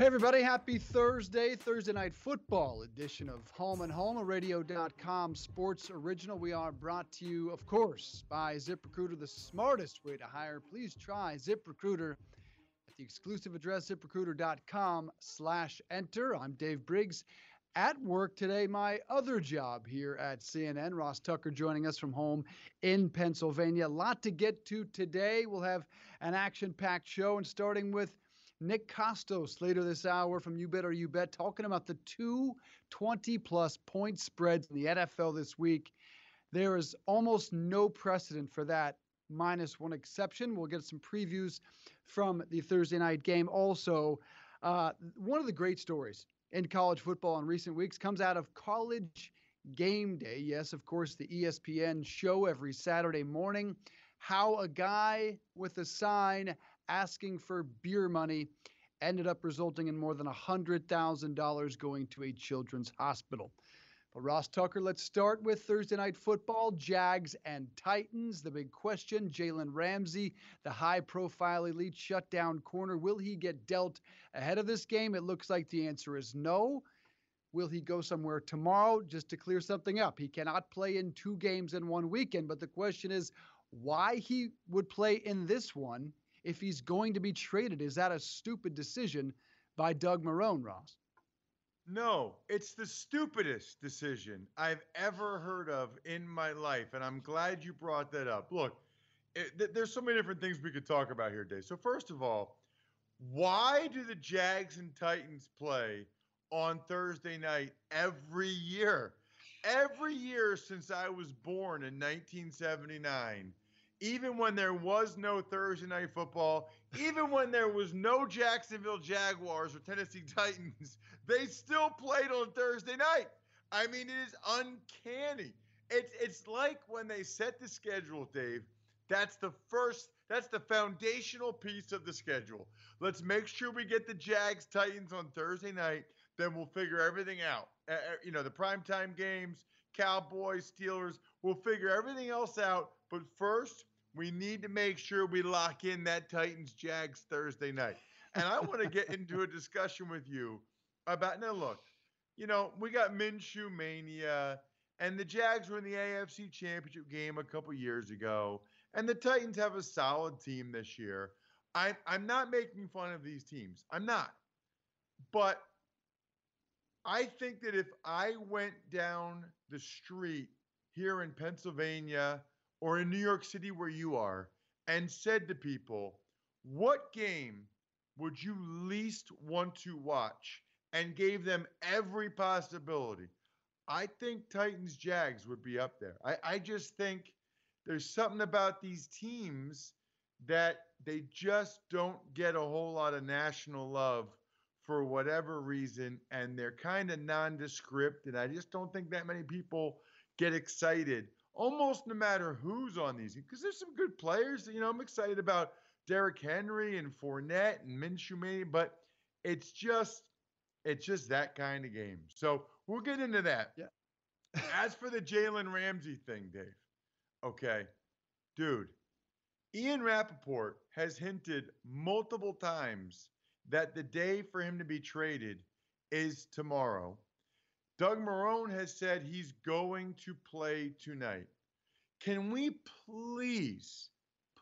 Hey, everybody, happy Thursday, Thursday night football edition of Home and Home, a radio.com sports original. We are brought to you, of course, by ZipRecruiter, the smartest way to hire. Please try ZipRecruiter at the exclusive address, ziprecruiter.com slash enter. I'm Dave Briggs at work today, my other job here at CNN. Ross Tucker joining us from home in Pennsylvania. A lot to get to today. We'll have an action packed show and starting with Nick Kostos later this hour from You Better You Bet, talking about the two 20 plus point spreads in the NFL this week. There is almost no precedent for that, minus one exception. We'll get some previews from the Thursday night game. Also, uh, one of the great stories in college football in recent weeks comes out of college game day. Yes, of course, the ESPN show every Saturday morning. How a guy with a sign asking for beer money ended up resulting in more than $100,000 going to a children's hospital. But Ross Tucker, let's start with Thursday night football. Jags and Titans. The big question Jalen Ramsey, the high profile elite shutdown corner, will he get dealt ahead of this game? It looks like the answer is no. Will he go somewhere tomorrow just to clear something up? He cannot play in two games in one weekend, but the question is why he would play in this one if he's going to be traded. Is that a stupid decision by Doug Marrone, Ross? No, it's the stupidest decision I've ever heard of in my life. And I'm glad you brought that up. Look, it, th- there's so many different things we could talk about here, Dave. So, first of all, why do the Jags and Titans play on Thursday night every year? Every year since I was born in 1979, even when there was no Thursday night football, even when there was no Jacksonville Jaguars or Tennessee Titans, they still played on Thursday night. I mean, it is uncanny. It's it's like when they set the schedule, Dave. That's the first. That's the foundational piece of the schedule. Let's make sure we get the Jags Titans on Thursday night. Then we'll figure everything out. Uh, you know, the primetime games, Cowboys, Steelers. We'll figure everything else out. But first, we need to make sure we lock in that Titans Jags Thursday night. And I want to get into a discussion with you about now look, you know, we got Minshew mania and the Jags were in the AFC Championship game a couple years ago and the Titans have a solid team this year. I I'm not making fun of these teams. I'm not. But I think that if I went down the street here in Pennsylvania or in New York City where you are and said to people, what game would you least want to watch and gave them every possibility? I think Titans Jags would be up there. I, I just think there's something about these teams that they just don't get a whole lot of national love for whatever reason, and they're kind of nondescript. And I just don't think that many people get excited almost no matter who's on these, because there's some good players. You know, I'm excited about Derrick Henry and Fournette and Minshew, but it's just it's just that kind of game. So we'll get into that. Yeah. As for the Jalen Ramsey thing, Dave, okay, dude, Ian Rapoport has hinted multiple times that the day for him to be traded is tomorrow. Doug Marrone has said he's going to play tonight. Can we please,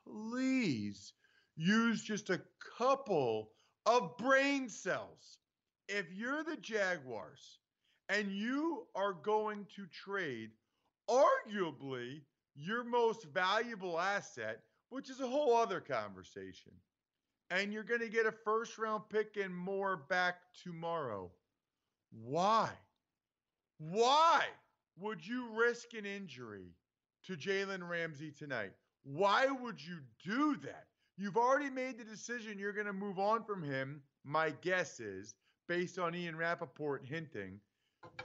please use just a couple of brain cells? If you're the Jaguars and you are going to trade arguably your most valuable asset, which is a whole other conversation, and you're going to get a first round pick and more back tomorrow, why? Why would you risk an injury to Jalen Ramsey tonight? Why would you do that? You've already made the decision you're going to move on from him, my guess is, based on Ian Rapoport hinting.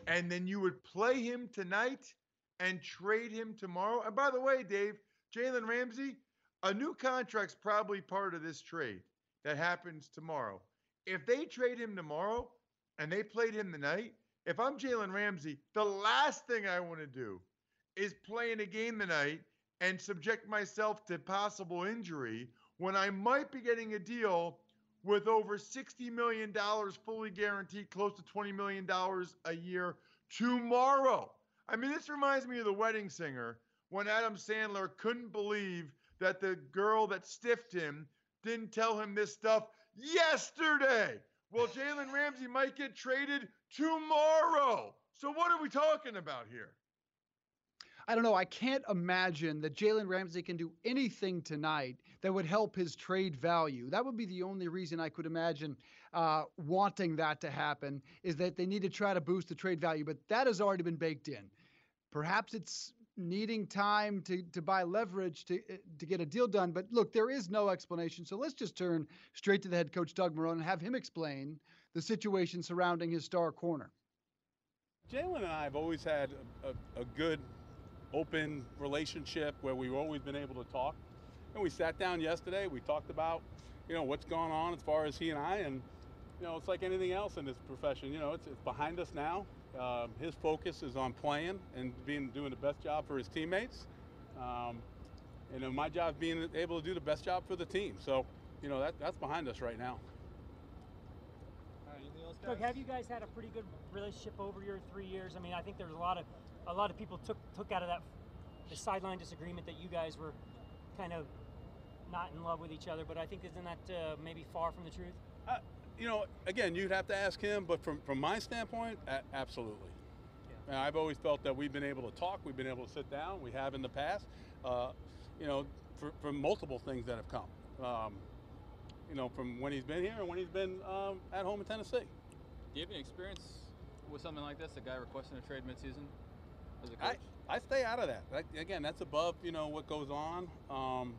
And then you would play him tonight and trade him tomorrow. And by the way, Dave, Jalen Ramsey, a new contract's probably part of this trade that happens tomorrow. If they trade him tomorrow and they played him tonight, if I'm Jalen Ramsey, the last thing I want to do is play in a game tonight and subject myself to possible injury when I might be getting a deal with over $60 million fully guaranteed, close to $20 million a year tomorrow. I mean, this reminds me of the wedding singer when Adam Sandler couldn't believe that the girl that stiffed him didn't tell him this stuff yesterday. Well, Jalen Ramsey might get traded tomorrow. So, what are we talking about here? I don't know. I can't imagine that Jalen Ramsey can do anything tonight that would help his trade value. That would be the only reason I could imagine uh, wanting that to happen is that they need to try to boost the trade value, but that has already been baked in. Perhaps it's needing time to, to buy leverage to, uh, to get a deal done. But look, there is no explanation. So let's just turn straight to the head coach, Doug Marrone, and have him explain the situation surrounding his star corner. Jalen and I have always had a, a, a good open relationship where we've always been able to talk. And we sat down yesterday. We talked about, you know, what's going on as far as he and I. And, you know, it's like anything else in this profession. You know, it's, it's behind us now. Um, his focus is on playing and being doing the best job for his teammates. Um, and you know, my job is being able to do the best job for the team. So, you know, that, that's behind us right now. Doug, have you guys had a pretty good relationship over your three years? I mean, I think there's a lot of a lot of people took took out of that the sideline disagreement that you guys were kind of not in love with each other. But I think isn't that uh, maybe far from the truth? Uh, you know, again, you'd have to ask him. But from from my standpoint, a- absolutely. Yeah. I've always felt that we've been able to talk. We've been able to sit down. We have in the past. Uh, you know, for, for, multiple things that have come. Um, you know, from when he's been here and when he's been um, at home in Tennessee. Do you have any experience with something like this? A guy requesting a trade midseason? As a I, I stay out of that. again, that's above you know what goes on. Um,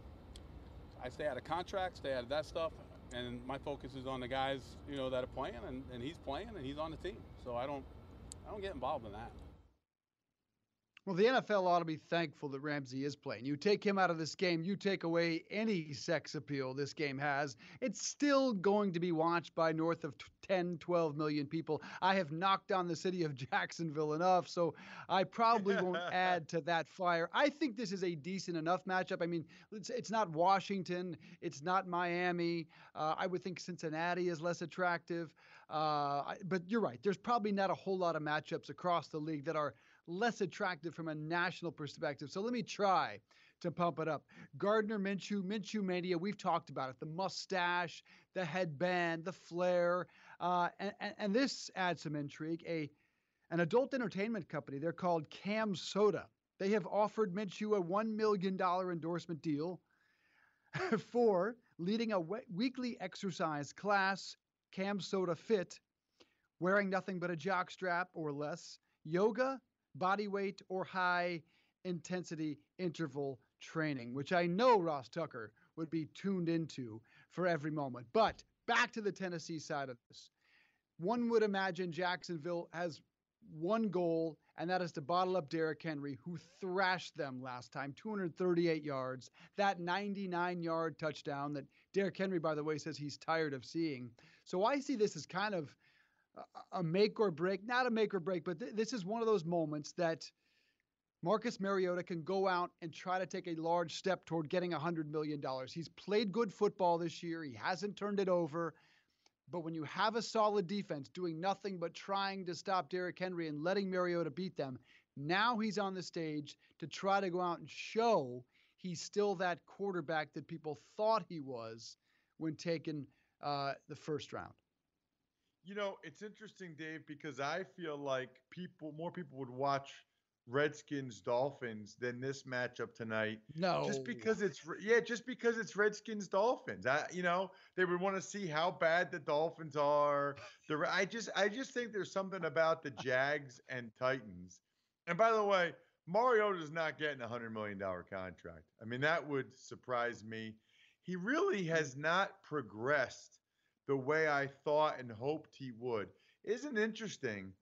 I stay out of contracts, stay out of that stuff, and my focus is on the guys you know that are playing, and, and he's playing, and he's on the team. So I don't I don't get involved in that. Well, the NFL ought to be thankful that Ramsey is playing. You take him out of this game, you take away any sex appeal this game has. It's still going to be watched by north of 10, 12 million people. I have knocked on the city of Jacksonville enough, so I probably won't add to that fire. I think this is a decent enough matchup. I mean, it's, it's not Washington, it's not Miami. Uh, I would think Cincinnati is less attractive. Uh, but you're right. There's probably not a whole lot of matchups across the league that are less attractive from a national perspective. So let me try to pump it up. Gardner Minshew, Minshew Mania, we've talked about it. The mustache, the headband, the flair. Uh, and, and, this adds some intrigue. A An adult entertainment company, they're called CamSoda. They have offered Minshew a $1 million endorsement deal for leading a weekly exercise class, CamSoda Fit, wearing nothing but a jock strap or less, yoga, body weight, or high intensity interval training, which I know Ross Tucker would be tuned into for every moment. But back to the Tennessee side of this. One would imagine Jacksonville has one goal, and that is to bottle up Derrick Henry, who thrashed them last time 238 yards. That 99 yard touchdown that Derrick Henry, by the way, says he's tired of seeing. So I see this as kind of a make or break, not a make or break, but th- this is one of those moments that Marcus Mariota can go out and try to take a large step toward getting $100 million. He's played good football this year, he hasn't turned it over. But when you have a solid defense doing nothing but trying to stop Derrick Henry and letting Mariota beat them, now he's on the stage to try to go out and show he's still that quarterback that people thought he was when taken uh, the first round. You know, it's interesting, Dave, because I feel like people, more people would watch Redskins Dolphins than this matchup tonight. No, just because it's yeah, just because it's Redskins Dolphins. I, you know, they would want to see how bad the Dolphins are. The I just I just think there's something about the Jags and Titans. And by the way, Mariota is not getting a hundred million dollar contract. I mean, that would surprise me. he really has not progressed the way I thought and hoped he would. Isn't interesting?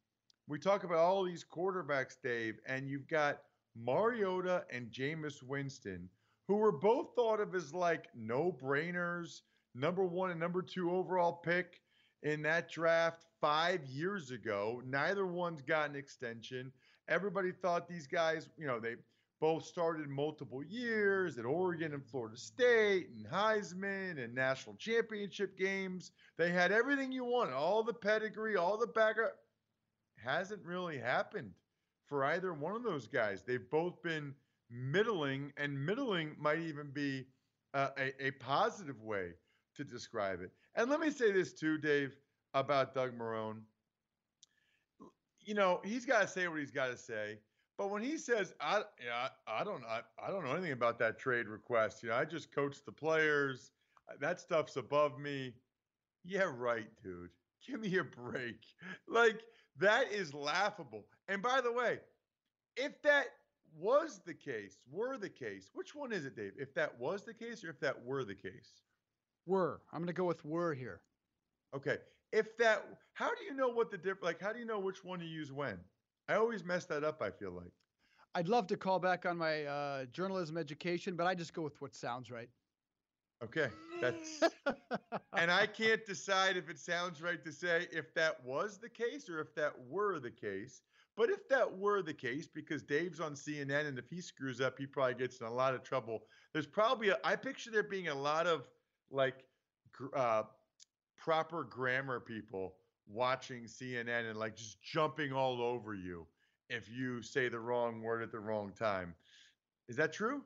We talk about all these quarterbacks, Dave, and you've got Mariota and Jameis Winston, who were both thought of as like no brainers, number one and number two overall pick in that draft five years ago. Neither one's got an extension. Everybody thought these guys, you know, they both started multiple years at Oregon and Florida State and Heisman and national championship games. They had everything you want, all the pedigree, all the background. Hasn't really happened for either one of those guys. They've both been middling, and middling might even be uh, a, a positive way to describe it. And let me say this too, Dave, about Doug Marrone. You know, he's got to say what he's got to say. But when he says, "I, yeah, I don't, I, I don't know anything about that trade request," you know, I just coach the players. Uh, that stuff's above me. Yeah, right, dude. Give me a break. Like that is laughable. And by the way, if that was the case, were the case, which one is it, Dave? If that was the case, or if that were the case? Were. I'm going to go with were here. Okay. If that, how do you know what the difference? Like, how do you know which one to use when? I always mess that up. I feel like. I'd love to call back on my uh, journalism education, but I just go with what sounds right. Okay, that's and I can't decide if it sounds right to say if that was the case or if that were the case. But if that were the case, because Dave's on CNN, and if he screws up, he probably gets in a lot of trouble. There's probably a, I picture there being a lot of like uh, proper grammar people watching CNN and like just jumping all over you if you say the wrong word at the wrong time. Is that true?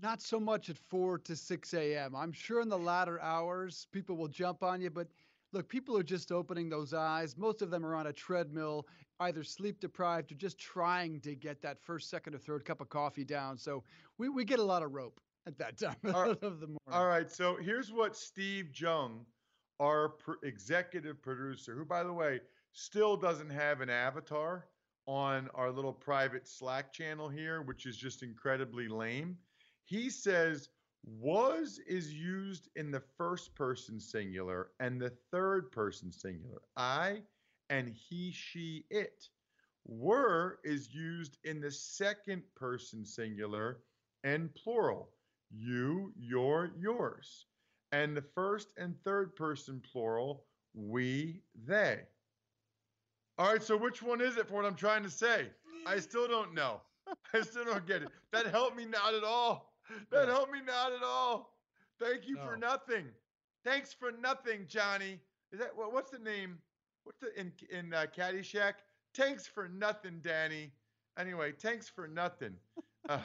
Not so much at 4 to 6 a.m. I'm sure in the latter hours, people will jump on you, but look, people are just opening those eyes. Most of them are on a treadmill, either sleep deprived or just trying to get that first, second, or third cup of coffee down. So we, we get a lot of rope at that time of the morning. All right. So here's what Steve Jung, our pr- executive producer, who, by the way, still doesn't have an avatar on our little private Slack channel here, which is just incredibly lame. He says was is used in the first person singular and the third person singular. I and he, she, it. Were is used in the second person singular and plural. You, your, yours. And the first and third person plural, we, they. All right, so which one is it for what I'm trying to say? I still don't know. I still don't get it. That helped me not at all. That helped me not at all. Thank you no. for nothing. Thanks for nothing, Johnny. Is that what, what's the name? What's the in in uh, Caddyshack? Thanks for nothing, Danny. Anyway, thanks for nothing. Uh,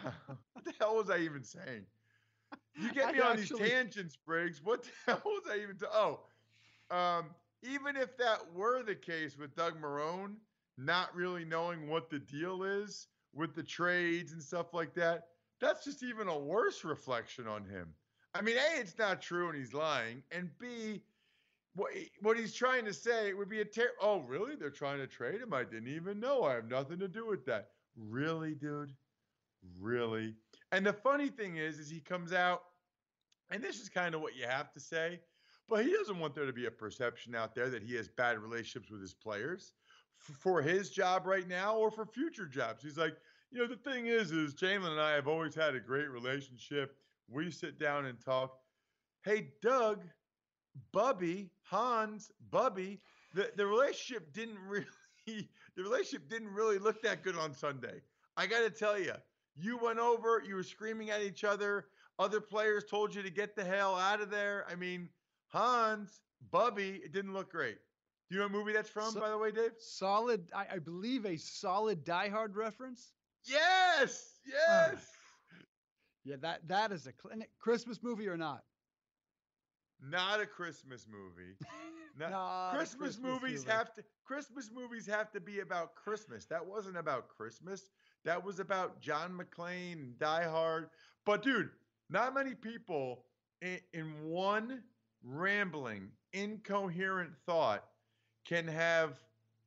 what the hell was I even saying? You get me I on actually... these tangents, Briggs. What the hell was I even? To, oh, um, even if that were the case with Doug Marrone, not really knowing what the deal is with the trades and stuff like that, that's just even a worse reflection on him. I mean, A, it's not true and he's lying. And B, what, what he's trying to say would be a ter- oh, really? They're trying to trade him? I didn't even know. I have nothing to do with that. Really, dude? Really? And the funny thing is, is he comes out, and this is kind of what you have to say, but he doesn't want there to be a perception out there that he has bad relationships with his players for his job right now or for future jobs. He's like, you know, the thing is, is Jalen and I have always had a great relationship. We sit down and talk. Hey, Doug, Bubby, Hans, Bubby, the, the relationship didn't really the relationship didn't really look that good on Sunday. I got to tell you, you went over, you were screaming at each other. Other players told you to get the hell out of there. I mean, Hans, Bubby, it didn't look great. Do you know what movie that's from, so, by the way, Dave? Solid, I, I, believe a solid Die Hard reference. Yes, yes. Uh, yeah, that that is a Christmas movie or not? Not a Christmas movie. Not, Christmas, Christmas, movies movie. have to Christmas movies have to be about Christmas. That wasn't about Christmas. That was about John McClane and Die Hard. But dude, not many people in, in one rambling, incoherent thought can have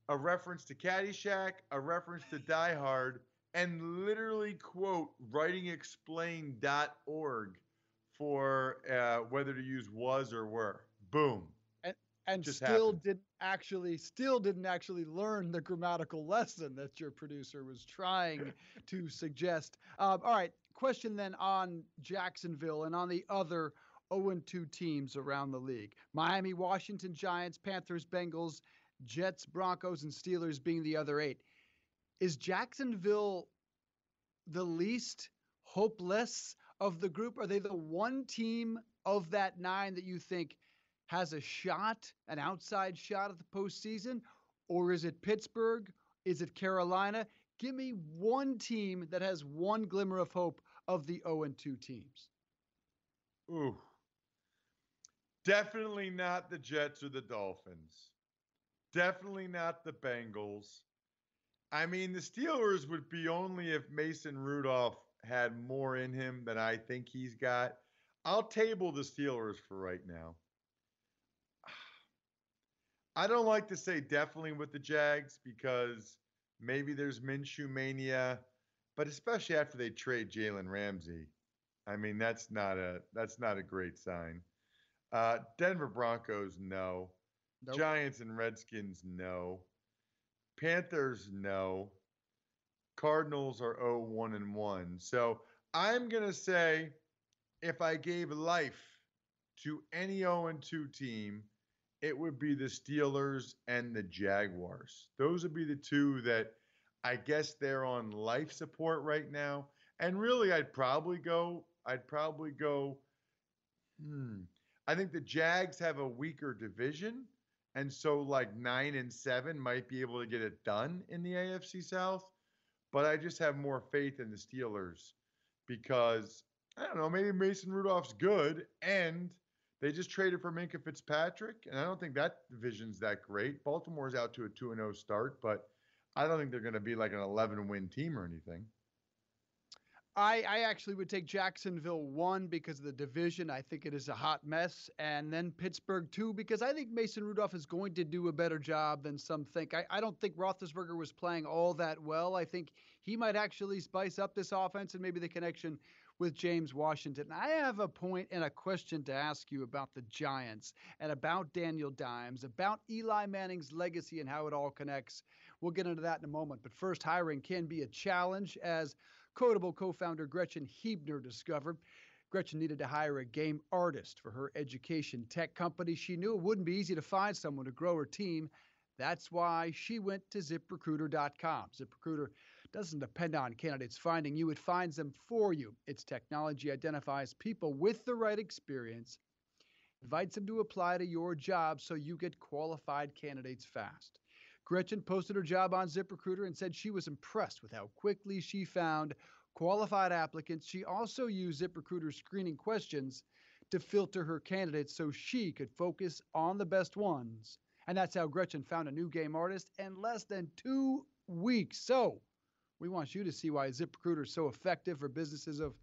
a reference to Caddyshack, a reference to Die Hard, and literally quote writingexplained.org for uh, whether to use was or were. Boom. And Just still happened. didn't actually still didn't actually learn the grammatical lesson that your producer was trying to suggest. Um, all right, question then on Jacksonville and on the other 0-2 teams around the league: Miami, Washington, Giants, Panthers, Bengals, Jets, Broncos, and Steelers being the other eight. Is Jacksonville the least hopeless of the group? Are they the one team of that nine that you think has a shot, an outside shot at the postseason? Or is it Pittsburgh? Is it Carolina? Give me one team that has one glimmer of hope of the 0 2 teams. Ooh. Definitely not the Jets or the Dolphins. Definitely not the Bengals. I mean, the Steelers would be only if Mason Rudolph had more in him than I think he's got. I'll table the Steelers for right now. I don't like to say definitely with the Jags because maybe there's Minshew mania, but especially after they trade Jalen Ramsey, I mean that's not a that's not a great sign. Uh, Denver Broncos, no. Nope. Giants and Redskins, no. Panthers, no. Cardinals are 0 1 and 1. So I'm going to say if I gave life to any 0 and 2 team, it would be the Steelers and the Jaguars. Those would be the two that I guess they're on life support right now. And really, I'd probably go, I'd probably go, hmm. I think the Jags have a weaker division. And so, like nine and seven might be able to get it done in the AFC South. But I just have more faith in the Steelers because I don't know, maybe Mason Rudolph's good and they just traded for Minkah Fitzpatrick. And I don't think that division's that great. Baltimore's out to a 2 0 start, but I don't think they're going to be like an 11 win team or anything. I, I actually would take Jacksonville one because of the division. I think it is a hot mess. And then Pittsburgh two because I think Mason Rudolph is going to do a better job than some think. I, I don't think Roethlisberger was playing all that well. I think he might actually spice up this offense and maybe the connection with James Washington. I have a point and a question to ask you about the Giants and about Daniel Dimes, about Eli Manning's legacy and how it all connects. We'll get into that in a moment. But first, hiring can be a challenge as Codable co founder Gretchen Hebner discovered. Gretchen needed to hire a game artist for her education tech company. She knew it wouldn't be easy to find someone to grow her team. That's why she went to ziprecruiter.com. ZipRecruiter doesn't depend on candidates finding you, it finds them for you. Its technology identifies people with the right experience, invites them to apply to your job so you get qualified candidates fast. Gretchen posted her job on ZipRecruiter and said she was impressed with how quickly she found qualified applicants. She also used ZipRecruiter's screening questions to filter her candidates so she could focus on the best ones. And that's how Gretchen found a new game artist in less than two weeks. So, we want you to see why ZipRecruiter is so effective for businesses of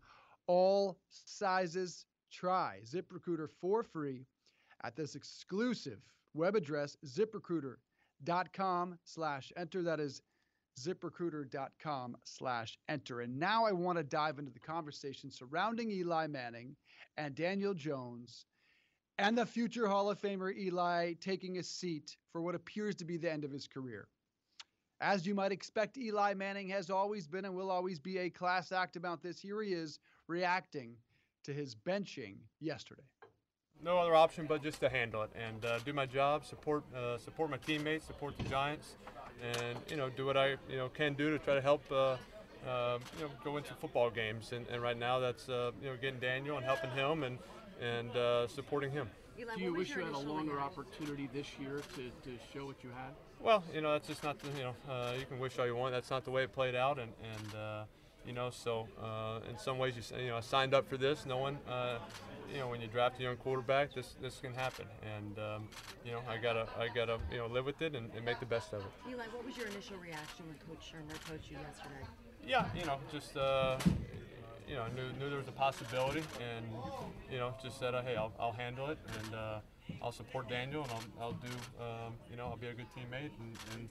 all sizes. Try ZipRecruiter for free at this exclusive web address, ziprecruiter.com slash enter. That is ziprecruiter.com slash enter. And now I want to dive into the conversation surrounding Eli Manning and Daniel Jones and the future Hall of Famer Eli taking a seat for what appears to be the end of his career. As you might expect, Eli Manning has always been and will always be a class act about this. Here he is reacting to his benching yesterday. No other option but just to handle it and uh, do my job, support uh, support my teammates, support the Giants, and you know do what I you know can do to try to help uh, uh, you know go into football games. And, and right now that's uh, you know getting Daniel and helping him and and uh, supporting him. Eli, Do you wish you had a longer reaction? opportunity this year to, to show what you had? Well, you know, that's just not the, you know, uh, you can wish all you want. That's not the way it played out, and, and uh, you know, so uh, in some ways, you, s- you know, I signed up for this, knowing, uh, you know, when you draft a young quarterback, this this can happen, and um, you know, I gotta I gotta you know live with it and, and make the best of it. Eli, what was your initial reaction when Coach Shurmur coached you yesterday? Yeah, you know, just uh, you know, knew, knew there was a possibility, and you know, just said, uh, hey, I'll, I'll handle it, and uh, I'll support Daniel, and I'll, I'll do, um, you know, I'll be a good teammate, and, and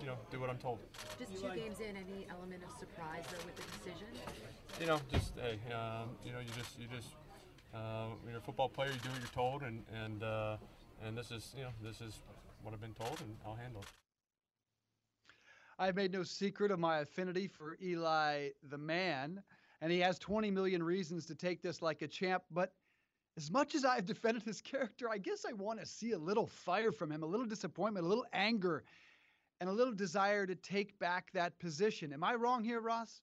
you know, do what I'm told. Just two games in, any element of surprise though with the decision? You know, just hey, um, you know, you just you just uh, when you're a football player, you do what you're told, and and uh, and this is you know this is what I've been told, and I'll handle it. I've made no secret of my affinity for Eli the man, and he has 20 million reasons to take this like a champ. But as much as I've defended his character, I guess I want to see a little fire from him, a little disappointment, a little anger, and a little desire to take back that position. Am I wrong here, Ross?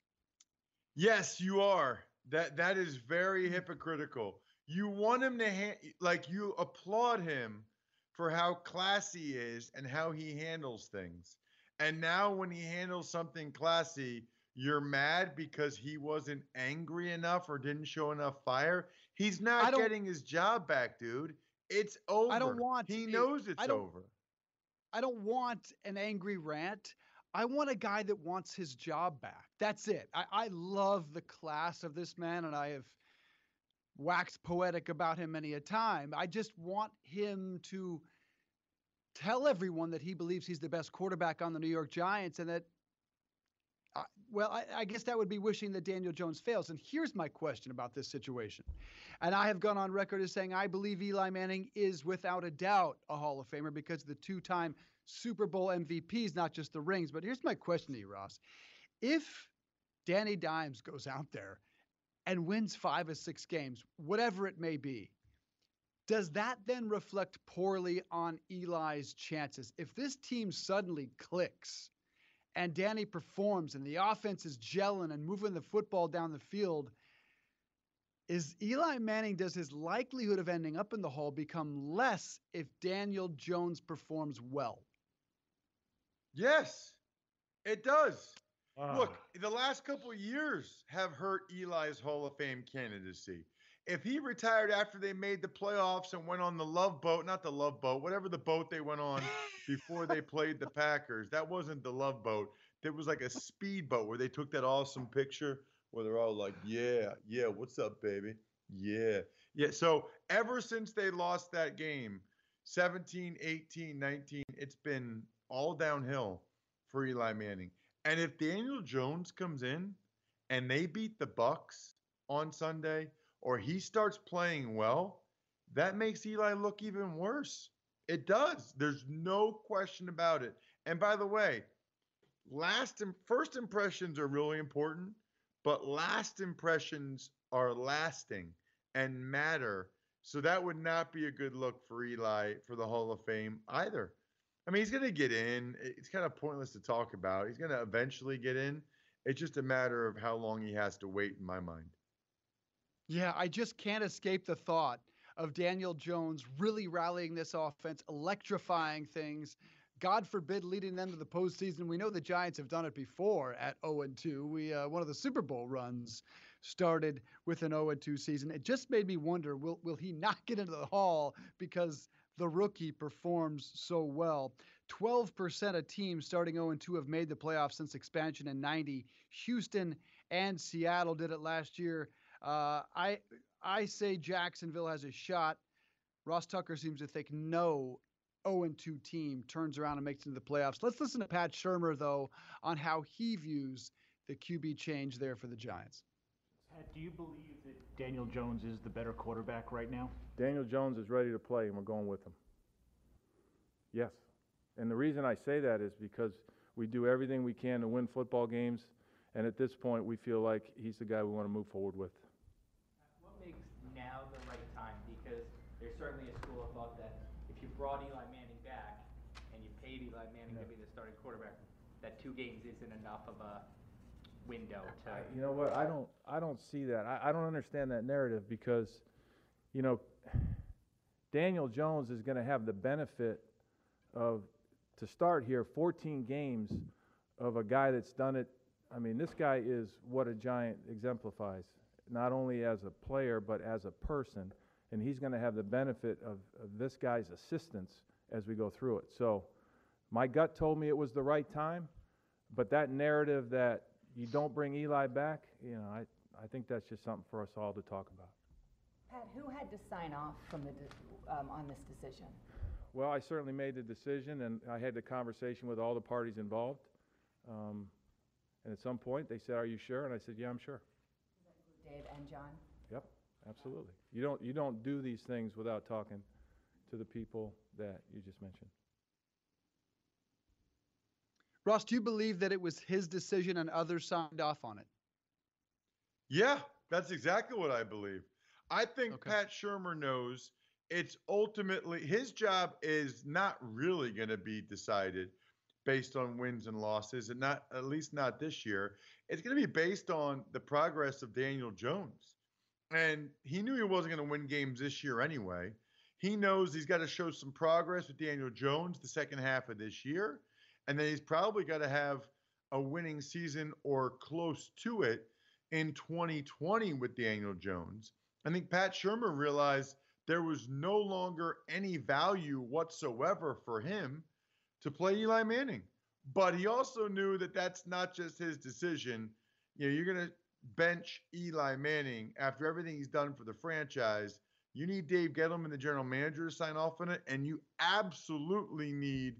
Yes, you are. That that is very mm. hypocritical. You want him to ha- like you applaud him for how classy he is and how he handles things. And now when he handles something classy, you're mad because he wasn't angry enough or didn't show enough fire. He's not getting his job back, dude. It's over. I don't want. He knows it's I over. I don't want an angry rant. I want a guy that wants his job back. That's it. I, I love the class of this man, and I have waxed poetic about him many a time. I just want him to tell everyone that he believes he's the best quarterback on the New York Giants, and that. I well, I, I guess that would be wishing that Daniel Jones fails. And here's my question about this situation. And I have gone on record as saying I believe Eli Manning is without a doubt a Hall of Famer because of the two time Super Bowl MVPs, not just the rings. But here's my question to you, Ross. If Danny Dimes goes out there and wins five or six games, whatever it may be, does that then reflect poorly on Eli's chances? If this team suddenly clicks and Danny performs and the offense is gelling and moving the football down the field, is Eli Manning, does his likelihood of ending up in the hall become less if Daniel Jones performs well? Yes, it does. Look, the last couple of years have hurt Eli's Hall of Fame candidacy. If he retired after they made the playoffs and went on the love boat, not the love boat, whatever the boat they went on before they played the Packers, that wasn't the love boat. There was like a speed boat where they took that awesome picture where they're all like, yeah, yeah, what's up, baby? Yeah. Yeah. So ever since they lost that game, 17, 18, 19, it's been all downhill for Eli Manning. And if Daniel Jones comes in and they beat the Bucks on Sunday or he starts playing well, that makes Eli look even worse. It does. There's no question about it. And by the way, last and first impressions are really important, but last impressions are lasting and matter. So that would not be a good look for Eli for the Hall of Fame either. I mean, he's going to get in. It's kind of pointless to talk about. He's going to eventually get in. It's just a matter of how long he has to wait, in my mind. Yeah, I just can't escape the thought of Daniel Jones really rallying this offense, electrifying things. God forbid leading them to the postseason. We know the Giants have done it before at 0 2. We uh, one of the Super Bowl runs started with an 0 2 season. It just made me wonder: will will he not get into the Hall because the rookie performs so well? 12% of teams starting 0 2 have made the playoffs since expansion in 90. Houston and Seattle did it last year. Uh, I I say Jacksonville has a shot. Ross Tucker seems to think no 0 2 team turns around and makes it into the playoffs. Let's listen to Pat Shurmur, though, on how he views the QB change there for the Giants. Pat, do you believe that Daniel Jones is the better quarterback right now? Daniel Jones is ready to play, and we're going with him. Yes. And the reason I say that is because we do everything we can to win football games, and at this point, we feel like he's the guy we want to move forward with. What makes now the right time? Because there's certainly a school of thought that if you brought Eli Manning back and you paid Eli Manning to be the starting quarterback, that two games isn't enough of a window to. You know what? I don't. I don't see that. I, I don't understand that narrative because, you know, Daniel Jones is going to have the benefit of to start here 14 games of a guy that's done it. I mean, this guy is what a giant exemplifies, not only as a player but as a person, and he's going to have the benefit of, of this guy's assistance as we go through it. So, my gut told me it was the right time, but that narrative that you don't bring Eli back, you know, I, I think that's just something for us all to talk about. Pat, who had to sign off from the, de- um, on this decision? Well, I certainly made the decision, and I had the conversation with all the parties involved. Um, and at some point, they said, "Are you sure?" And I said, "Yeah, I'm sure." Dave and John? Yep, Absolutely. You don't you don't do these things without talking to the people that you just mentioned. Ross, do you believe that it was his decision and others signed off on it? Yeah, that's exactly what I believe. I think okay. Pat Shurmur knows it's ultimately his job is not really going to be decided based on wins and losses, and not at least not this year. It's going to be based on the progress of Daniel Jones. And he knew he wasn't going to win games this year anyway. He knows he's got to show some progress with Daniel Jones the second half of this year. And then he's probably got to have a winning season or close to it in 2020 with Daniel Jones. I think Pat Shurmur realized there was no longer any value whatsoever for him to play Eli Manning. But he also knew that that's not just his decision. You know, you're going to bench Eli Manning after everything he's done for the franchise. You need Dave Gettleman, the general manager, to sign off on it. And you absolutely need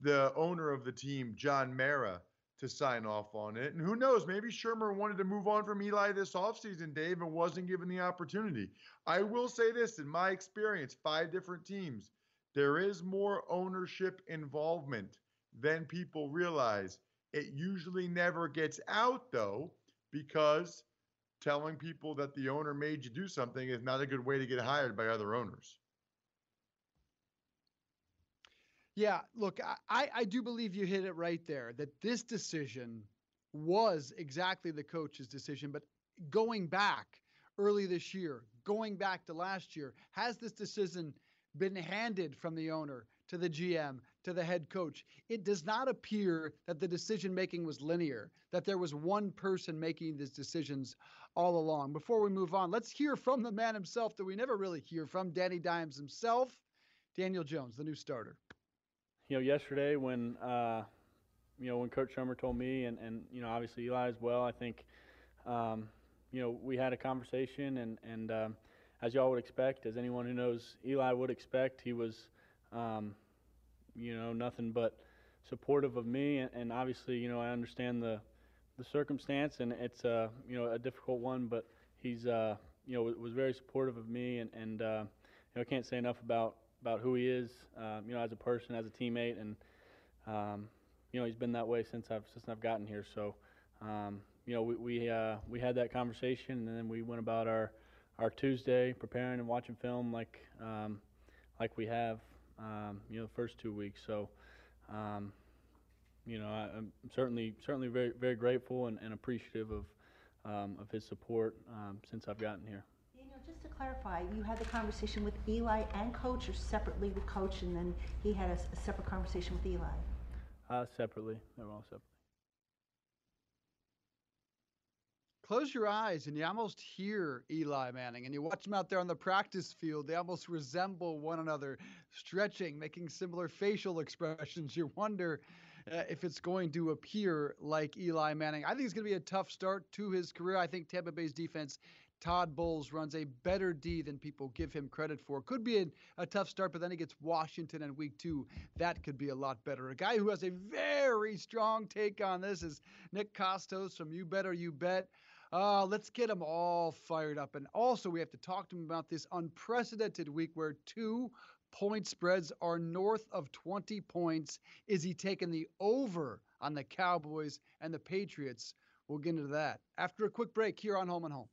the owner of the team, John Mara, to sign off on it. And who knows, maybe Shurmur wanted to move on from Eli this offseason, Dave, and wasn't given the opportunity. I will say this in my experience, five different teams, there is more ownership involvement than people realize. It usually never gets out, though, because telling people that the owner made you do something is not a good way to get hired by other owners. Yeah, look, I, I do believe you hit it right there that this decision was exactly the coach's decision. But going back early this year, going back to last year, has this decision been handed from the owner to the GM to the head coach? It does not appear that the decision making was linear, that there was one person making these decisions all along. Before we move on, let's hear from the man himself that we never really hear from, Danny Dimes himself, Daniel Jones, the new starter you know, yesterday when uh, you know when Coach Shurmur told me, and and you know obviously Eli as well. I think um, you know we had a conversation, and and um, as y'all would expect, as anyone who knows Eli would expect, he was um, you know nothing but supportive of me, and, and, obviously you know I understand the the circumstance, and it's uh, you know a difficult one, but he's uh, you know was very supportive of me, and and uh, you know I can't say enough about about who he is, um, you know, as a person, as a teammate, and um, you know, he's been that way since I've since I've gotten here. So, um, you know, we we uh, we had that conversation, and then we went about our our Tuesday preparing and watching film like um, like we have, um, you know, the first two weeks. So, um, you know, I, am certainly certainly very very grateful and, and appreciative of of his support since I've gotten here Daniel, just to clarify, you had the conversation with Eli and Coach, or separately with Coach, and then he had a, a separate conversation with Eli? Uh, separately. They were all separate. Close your eyes and you almost hear Eli Manning, and you watch them out there on the practice field. They almost resemble one another, stretching, making similar facial expressions. You wonder uh, if it's going to appear like Eli Manning. I think it's going to be a tough start to his career. I think Tampa Bay's defense Todd Bowles runs a better D than people give him credit for. Could be a, a, tough start, but then he gets Washington in week two. That could be a lot better. A guy who has a very strong take on this is Nick Kostos from You Better You Bet. Uh, let's get them all fired up. And also, we have to talk to him about this unprecedented week where two point spreads are north of 20 points. Is he taking the over on the Cowboys and the Patriots? We'll get into that after a quick break here on Home and Home.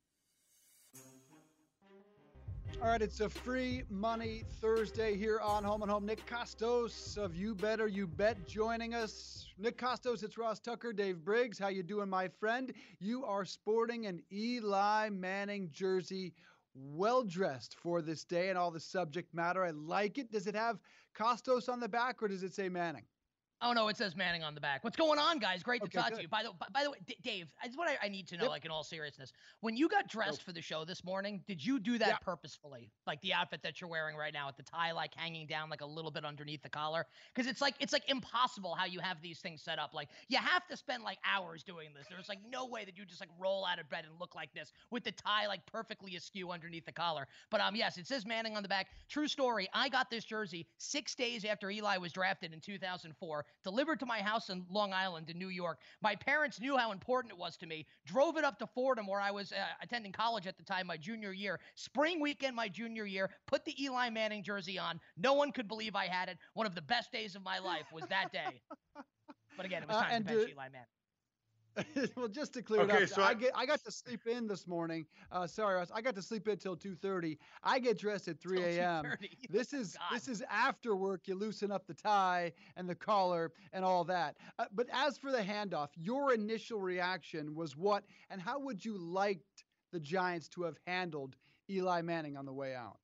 All right, it's a free money Thursday here on Home and Home. Nick Kostos of You Better You Bet joining us. Nick Kostos, it's Ross Tucker, Dave Briggs. How you doing, my friend? You are sporting an Eli Manning jersey, well dressed for this day and all the subject matter. I like it. Does it have Kostos on the back or does it say Manning? Oh no, it says Manning on the back. What's going on, guys? Great to okay, talk good. to you. By the by, by the way, D- Dave, that's what I, I need to know. Yep. Like in all seriousness, when you got dressed for the show this morning, did you do that yeah. purposefully? Like the outfit that you're wearing right now, with the tie like hanging down like a little bit underneath the collar, because it's like it's like impossible how you have these things set up. Like you have to spend like hours doing this. There's like no way that you just like roll out of bed and look like this with the tie like perfectly askew underneath the collar. But um, yes, it says Manning on the back. True story. I got this jersey six days after Eli was drafted in 2004. Delivered to my house in Long Island in New York. My parents knew how important it was to me. Drove it up to Fordham, where I was uh, attending college at the time, my junior year. Spring weekend, my junior year. Put the Eli Manning jersey on. No one could believe I had it. One of the best days of my life was that day. But again, it was Uh, time and to bench Eli Manning. well, just to clear Okay, it up, so I, I- get I got to sleep in this morning. Uh, sorry, Russ, I got to sleep in till two thirty. I get dressed at three a.m. This is God. this is after work. You loosen up the tie and the collar and all that. Uh, but as for the handoff, your initial reaction was what, and how would you liked the Giants to have handled Eli Manning on the way out?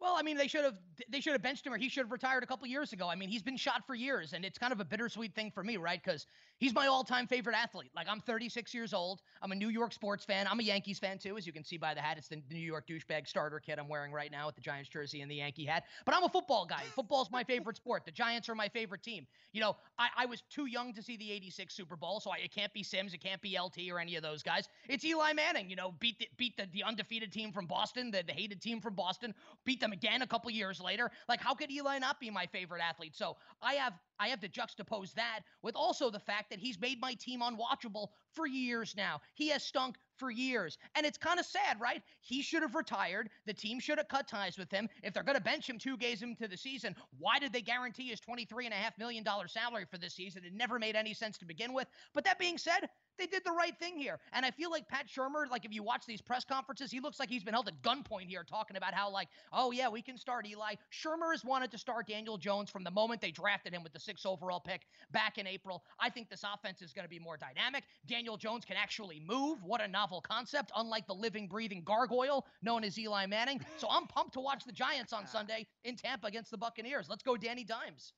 Well, I mean, they should have they should have benched him, or he should have retired a couple years ago. I mean, he's been shot for years, and it's kind of a bittersweet thing for me, right? Because he's my all-time favorite athlete. Like, I'm 36 years old. I'm a New York sports fan. I'm a Yankees fan too, as you can see by the hat. It's the New York douchebag starter kit I'm wearing right now with the Giants jersey and the Yankee hat. But I'm a football guy. Football's my favorite sport. The Giants are my favorite team. You know, I, I was too young to see the '86 Super Bowl, so I, it can't be Sims, it can't be LT or any of those guys. It's Eli Manning. You know, beat the, beat the, the undefeated team from Boston, the, the hated team from Boston, beat them again a couple years later. Like, how could Eli not be my favorite athlete? So I have I have to juxtapose that with also the fact that he's made my team unwatchable for years now. He has stunk for years. And it's kind of sad, right? He should have retired. The team should have cut ties with him. If they're going to bench him two games into the season, why did they guarantee his $23.5 million salary for this season? It never made any sense to begin with. But that being said, they did the right thing here. And I feel like Pat Shurmur, like if you watch these press conferences, he looks like he's been held at gunpoint here talking about how, like, oh, yeah, we can start Eli. Shurmur has wanted to start Daniel Jones from the moment they drafted him with the sixth overall pick back in April. I think this offense is going to be more dynamic. Daniel Jones can actually move. What a novel concept, unlike the living, breathing gargoyle known as Eli Manning. So I'm pumped to watch the Giants on Sunday in Tampa against the Buccaneers. Let's go, Danny Dimes.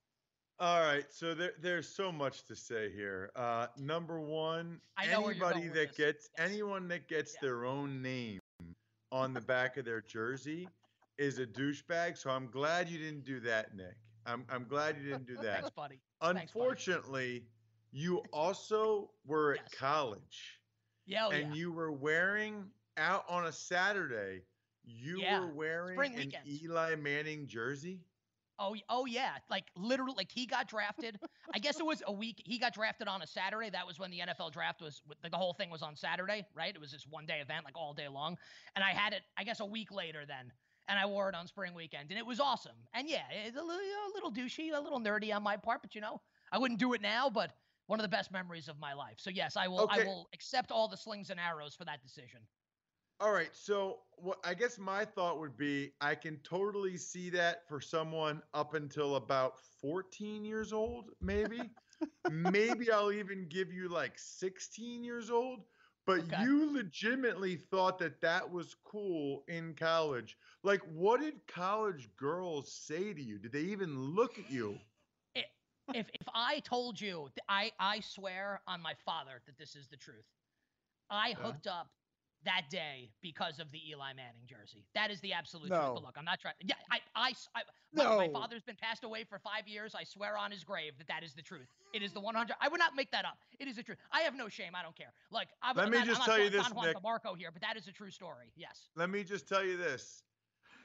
All right, so there, there's so much to say here. Uh, number one, anybody that gets anyone that gets their own name on the back of their jersey is a douchebag. So I'm glad you didn't do that, Nick. I'm I'm glad you didn't do that. Thanks, buddy. Thanks, buddy. Unfortunately, you also were at college, Yeah, oh, and yeah. you were wearing out on a Saturday. You Yeah, were wearing an. Eli Manning jersey. Oh, oh yeah, like literally, like he got drafted. I guess it was a week. He got drafted on a Saturday. That was when the NFL draft was. The the whole thing was on Saturday, right? It was this one day event, like all day long. And I had it, I guess, a week later then, and I wore it on spring weekend, and it was awesome. And yeah, it's a little, a little douchey, a little nerdy on my part, but you know, I wouldn't do it now. But one of the best memories of my life. So yes, I will. I will accept all the slings and arrows for that decision. All right, so what I guess my thought would be I can totally see that for someone up until about 14 years old, maybe. maybe I'll even give you like 16 years old, but Okay. you legitimately thought that that was cool in college. Like what did college girls say to you? Did they even look at you? if if I told you, I I swear on my father that this is the truth. I Yeah. hooked up that day because of the Eli Manning jersey. That is the absolute truth. But look, I'm not trying. Yeah, I I, I- my, my father's been passed away for five years. I swear on his grave that that is the truth. It is the 100. I would not make that up. It is the truth. I have no shame. I don't care. Like I'm, Let I'm me not, just I'm tell not you Don this, Juan Nick. DeMarco here, but that is a true story. Yes. Let me just tell you this.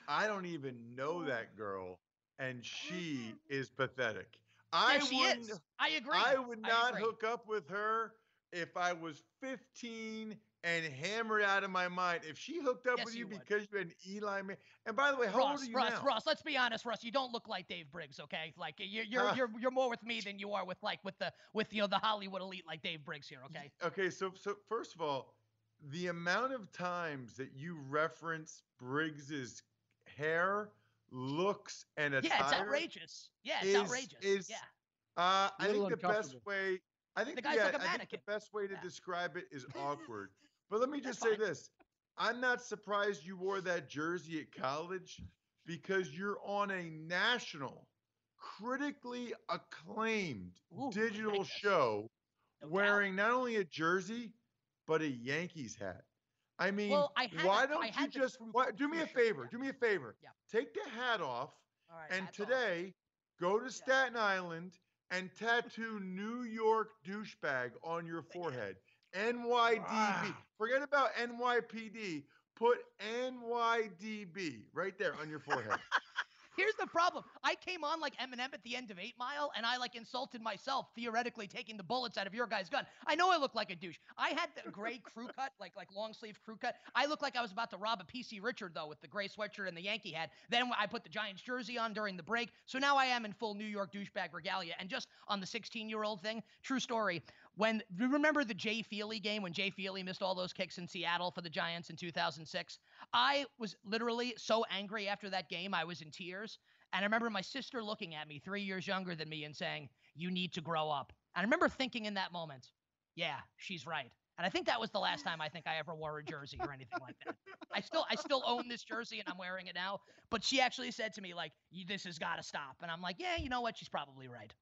I don't even know that girl, and she mm-hmm. is pathetic. I Yeah, she wouldn't, is. I agree. I would not agree. hook up with her if I was 15 and hammered out of my mind. If she hooked up Yes, with you you because you had an Eli Man. And by the way, how old Russ, are you Russ, now? Russ. Let's be honest, Russ. You don't look like Dave Briggs, okay? Like you're you're Huh. you're, you're more with me than you are with like with the with you know the Hollywood elite like Dave Briggs here, okay? Okay, so so first of all, the amount of times that you reference Briggs's hair, looks, and attire. Yeah, it's outrageous. Yeah, it's is- outrageous. is- yeah. Uh, I think the best way. I think The guy's yeah, like a I think mannequin. the best way to Yeah. describe it is awkward. But let me just say this: I'm not surprised you wore that jersey at college because you're on a national, critically acclaimed Ooh, digital show, No wearing not only a jersey but a Yankees hat. I mean, Well, I why the- don't you just why, do me a favor? yeah. Do me a favor. Yeah. Take the hat off right. and hats off. today, go to Staten Island and tattoo New York douchebag on your forehead. NYDB. Wow. Forget about NYPD. Put NYDB right there on your forehead. Here's the problem. I came on like Eminem at the end of Eight Mile, and I like insulted myself, theoretically taking the bullets out of your guy's gun. I know I look like a douche. I had the gray crew cut, like like long sleeve crew cut. I look like I was about to rob a PC Richard though, with the gray sweatshirt and the Yankee hat. Then I put the Giants jersey on during the break, so now I am in full New York douchebag regalia. And just on the 16 year old thing, true story. When you remember the Jay Feely game when Jay Feely missed all those kicks in Seattle for the Giants in 2006, I was literally so angry after that game. I was in tears. And I remember my sister looking at me, three years younger than me, and saying, You need to grow up. And I remember thinking in that moment, Yeah, she's right. And I think that was the last time I think I ever wore a jersey or anything like that. I still I still own this jersey and I'm wearing it now. But she actually said to me, like, this has got to stop. And I'm like, yeah, you know what? She's probably right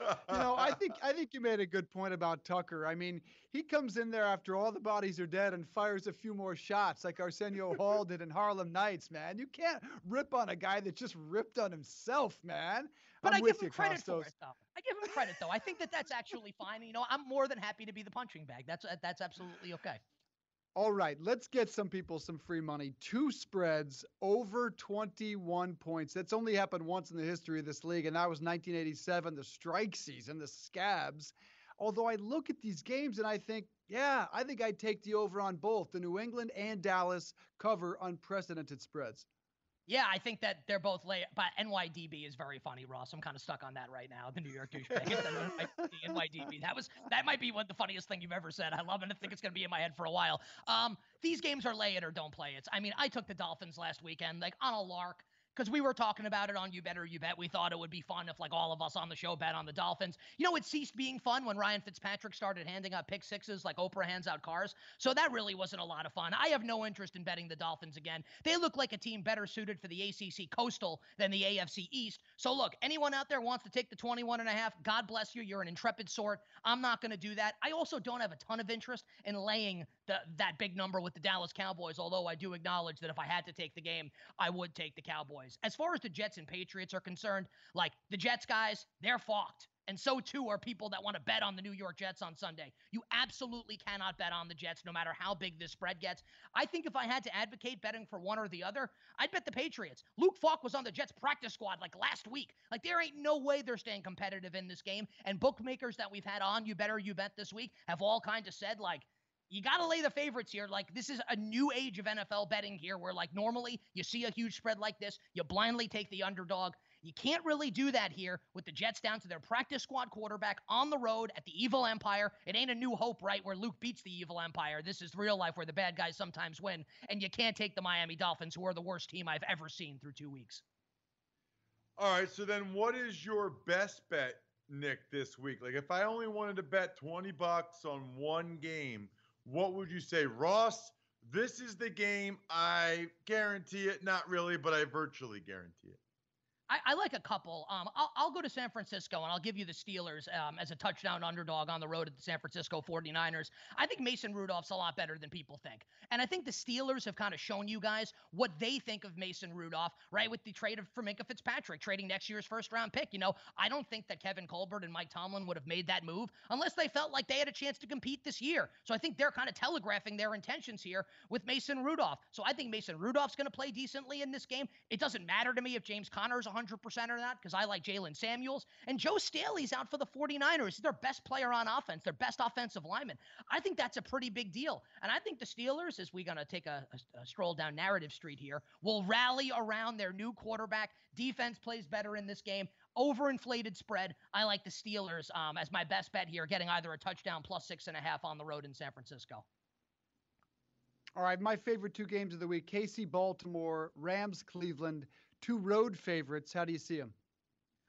know, I think I think you made a good point about Tucker. I mean, he comes in there after all the bodies are dead and fires a few more shots like Arsenio Hall did in Harlem Nights, man. You can't rip on a guy that just ripped on himself, man. But I'm i give him you, credit Kostos. for it, though. I give him credit, though. I think that that's actually fine. You know, I'm more than happy to be the punching bag. That's that's absolutely okay. All right, let's get some people some free money. Two spreads over 21 points. That's only happened once in the history of this league, and that was 1987, the strike season, the scabs. Although I look at these games and I think, yeah, I think I'd take the over on both. The New England and Dallas cover unprecedented spreads. Yeah, I think that they're both late, but NYDB is very funny, Ross. I'm kind of stuck on that right now. The New York douchebag, the NYDB. That was that might be one the funniest thing you've ever said. I love it. I think it's gonna be in my head for a while. Um, these games are lay it or don't play it. I mean, I took the Dolphins last weekend, like on a lark because we were talking about it on You Better You Bet. We thought it would be fun if like all of us on the show bet on the Dolphins. You know, it ceased being fun when Ryan Fitzpatrick started handing out pick sixes like Oprah hands out cars. So that really wasn't a lot of fun. I have no interest in betting the Dolphins again. They look like a team better suited for the ACC Coastal than the AFC East. So look, anyone out there wants to take the 21 and a half, God bless you. You're an intrepid sort. I'm not going to do that. I also don't have a ton of interest in laying the, that big number with the Dallas Cowboys, although I do acknowledge that if I had to take the game, I would take the Cowboys. As far as the Jets and Patriots are concerned, like the Jets guys, they're fucked. And so too are people that want to bet on the New York Jets on Sunday. You absolutely cannot bet on the Jets no matter how big this spread gets. I think if I had to advocate betting for one or the other, I'd bet the Patriots. Luke Falk was on the Jets practice squad like last week. Like there ain't no way they're staying competitive in this game. And bookmakers that we've had on, you better you bet this week, have all kind of said like you got to lay the favorites here. Like, this is a new age of NFL betting here where, like, normally you see a huge spread like this, you blindly take the underdog. You can't really do that here with the Jets down to their practice squad quarterback on the road at the Evil Empire. It ain't a new hope, right, where Luke beats the Evil Empire. This is real life where the bad guys sometimes win. And you can't take the Miami Dolphins, who are the worst team I've ever seen through two weeks. All right, so then what is your best bet, Nick, this week? Like, if I only wanted to bet 20 bucks on one game, what would you say, Ross? This is the game. I guarantee it. Not really, but I virtually guarantee it. I, I, like a couple. Um, I'll, I'll, go to San Francisco and I'll give you the Steelers um, as a touchdown underdog on the road at the San Francisco 49ers. I think Mason Rudolph's a lot better than people think. And I think the Steelers have kind of shown you guys what they think of Mason Rudolph, right? With the trade of, for Minkah Fitzpatrick, trading next year's first round pick. You know, I don't think that Kevin Colbert and Mike Tomlin would have made that move unless they felt like they had a chance to compete this year. So I think they're kind of telegraphing their intentions here with Mason Rudolph. So I think Mason Rudolph's going to play decently in this game. It doesn't matter to me if James Conner's 100% or not because I like Jaylen Samuels. And Joe Staley's out for the 49ers. He's their best player on offense, their best offensive lineman. I think that's a pretty big deal. And I think the Steelers, as we're going to take a, a, a stroll down narrative street here, will rally around their new quarterback. Defense plays better in this game. Overinflated spread. I like the Steelers um, as my best bet here, getting either a touchdown plus six and a half on the road in San Francisco. All right, my favorite two games of the week KC Baltimore, Rams Cleveland two road favorites. How do you see them?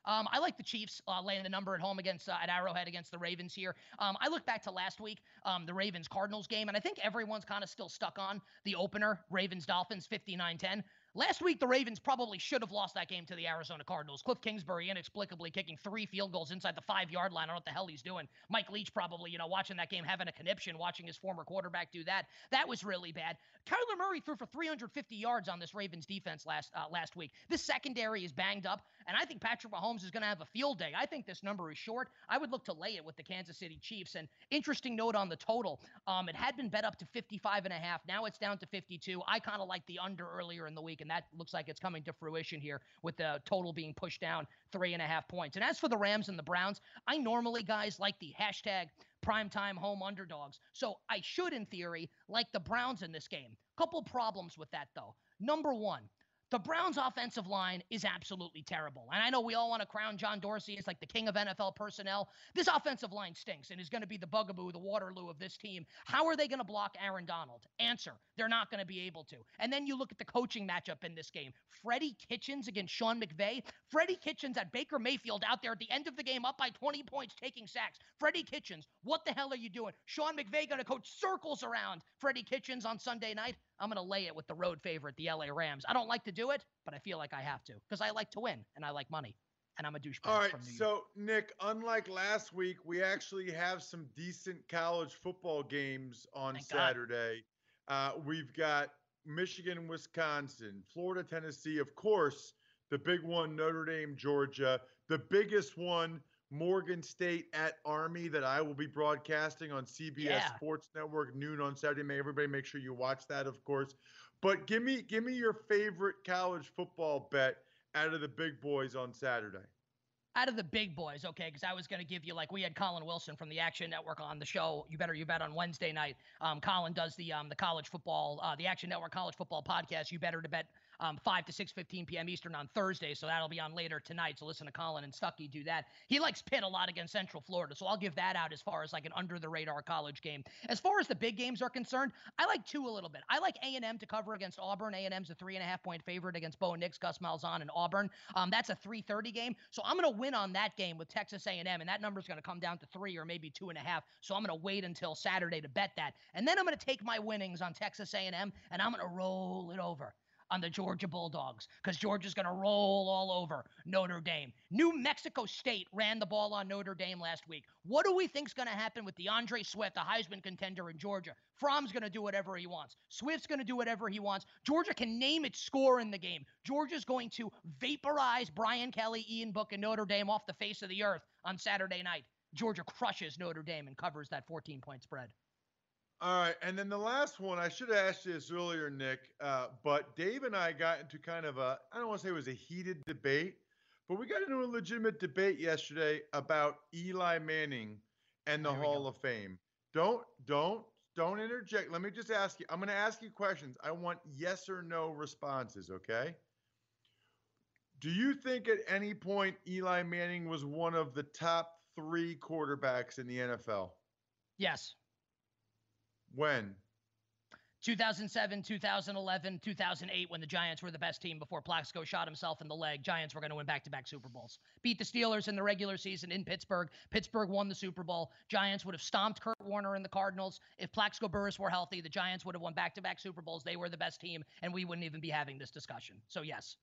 Um, I like the Chiefs uh, laying the number at home against uh, at Arrowhead against the Ravens here. Um, I look back to last week, um, the Ravens Cardinals game, and I think everyone's kind of still stuck on the opener, Ravens Dolphins 59 10. Last week, the Ravens probably should have lost that game to the Arizona Cardinals. Cliff Kingsbury inexplicably kicking three field goals inside the five yard line. I don't know what the hell he's doing. Mike Leach probably, you know, watching that game, having a conniption, watching his former quarterback do that. That was really bad. Kyler Murray threw for 350 yards on this Ravens defense last uh, last week. This secondary is banged up, and I think Patrick Mahomes is going to have a field day. I think this number is short. I would look to lay it with the Kansas City Chiefs. And interesting note on the total, um, it had been bet up to 55 and a half. Now it's down to 52. I kind of like the under earlier in the week and that looks like it's coming to fruition here with the total being pushed down three and a half points. And as for the Rams and the Browns, I normally, guys, like the hashtag primetime home underdogs. So I should, in theory, like the Browns in this game. Couple problems with that, though. Number one, the Browns' offensive line is absolutely terrible. And I know we all want to crown John Dorsey as like the king of NFL personnel. This offensive line stinks and is going to be the bugaboo, the Waterloo of this team. How are they going to block Aaron Donald? Answer they're not going to be able to. And then you look at the coaching matchup in this game Freddie Kitchens against Sean McVay. Freddie Kitchens at Baker Mayfield out there at the end of the game up by 20 points taking sacks. Freddie Kitchens, what the hell are you doing? Sean McVay going to coach circles around Freddie Kitchens on Sunday night. I'm going to lay it with the road favorite, the LA Rams. I don't like to do it, but I feel like I have to because I like to win and I like money. And I'm a douchebag. All right, from New York. so Nick, unlike last week, we actually have some decent college football games on Thank Saturday. Uh, we've got Michigan, Wisconsin, Florida, Tennessee, of course, the big one, Notre Dame, Georgia, the biggest one, Morgan State at Army, that I will be broadcasting on CBS Yeah. Sports Network noon on Saturday. May everybody make sure you watch that, of course. But give me give me your favorite college football bet out of the big boys on Saturday. out of the big boys, okay, because I was going to give you like we had Collin Wilson from the Action Network on the show. You better you bet on Wednesday night. Um, Collin does the um the college football, uh, the Action Network college football podcast. You better to bet um five to six fifteen p.m. Eastern on Thursday, so that'll be on later tonight. So listen to Collin and Stuckey do that. He likes Pitt a lot against Central Florida, so I'll give that out as far as like an under the radar college game. As far as the big games are concerned, I like two a little bit. I like A and M to cover against Auburn. A and M's a three and a half point favorite against Bo Nix, Gus Malzahn, and Auburn. Um, that's a 3:30 game, so I'm gonna win on that game with Texas A&M, and that number's gonna come down to three or maybe two and a half. So I'm gonna wait until Saturday to bet that, and then I'm gonna take my winnings on Texas A&M, and I'm gonna roll it over on the Georgia Bulldogs because Georgia's going to roll all over Notre Dame. New Mexico State ran the ball on Notre Dame last week. What do we think's going to happen with D'Andre Swift, the Heisman contender in Georgia? Fromm's going to do whatever he wants. Swift's going to do whatever he wants. Georgia can name its score in the game. Georgia's going to vaporize Brian Kelly, Ian Book, and Notre Dame off the face of the earth on Saturday night. Georgia crushes Notre Dame and covers that 14 point spread. All right, and then the last one, I should have asked you this earlier, Nick, uh, but Dave and I got into kind of a, I don't want to say it was a heated debate, but we got into a legitimate debate yesterday about Eli Manning and the Hall of Fame. Don't, don't, don't interject. Let me just ask you. I'm going to ask you questions. I want yes or no responses, okay? Do you think at any point Eli Manning was one of the top three quarterbacks in the NFL? Yes. When? 2007, 2011, 2008, when the Giants were the best team before Plaxico shot himself in the leg, Giants were going to win back to back Super Bowls. Beat the Steelers in the regular season in Pittsburgh. Pittsburgh won the Super Bowl. Giants would have stomped Kurt Warner and the Cardinals. If Plaxico Burress were healthy, the Giants would have won back to back Super Bowls. They were the best team, and we wouldn't even be having this discussion. So, yes.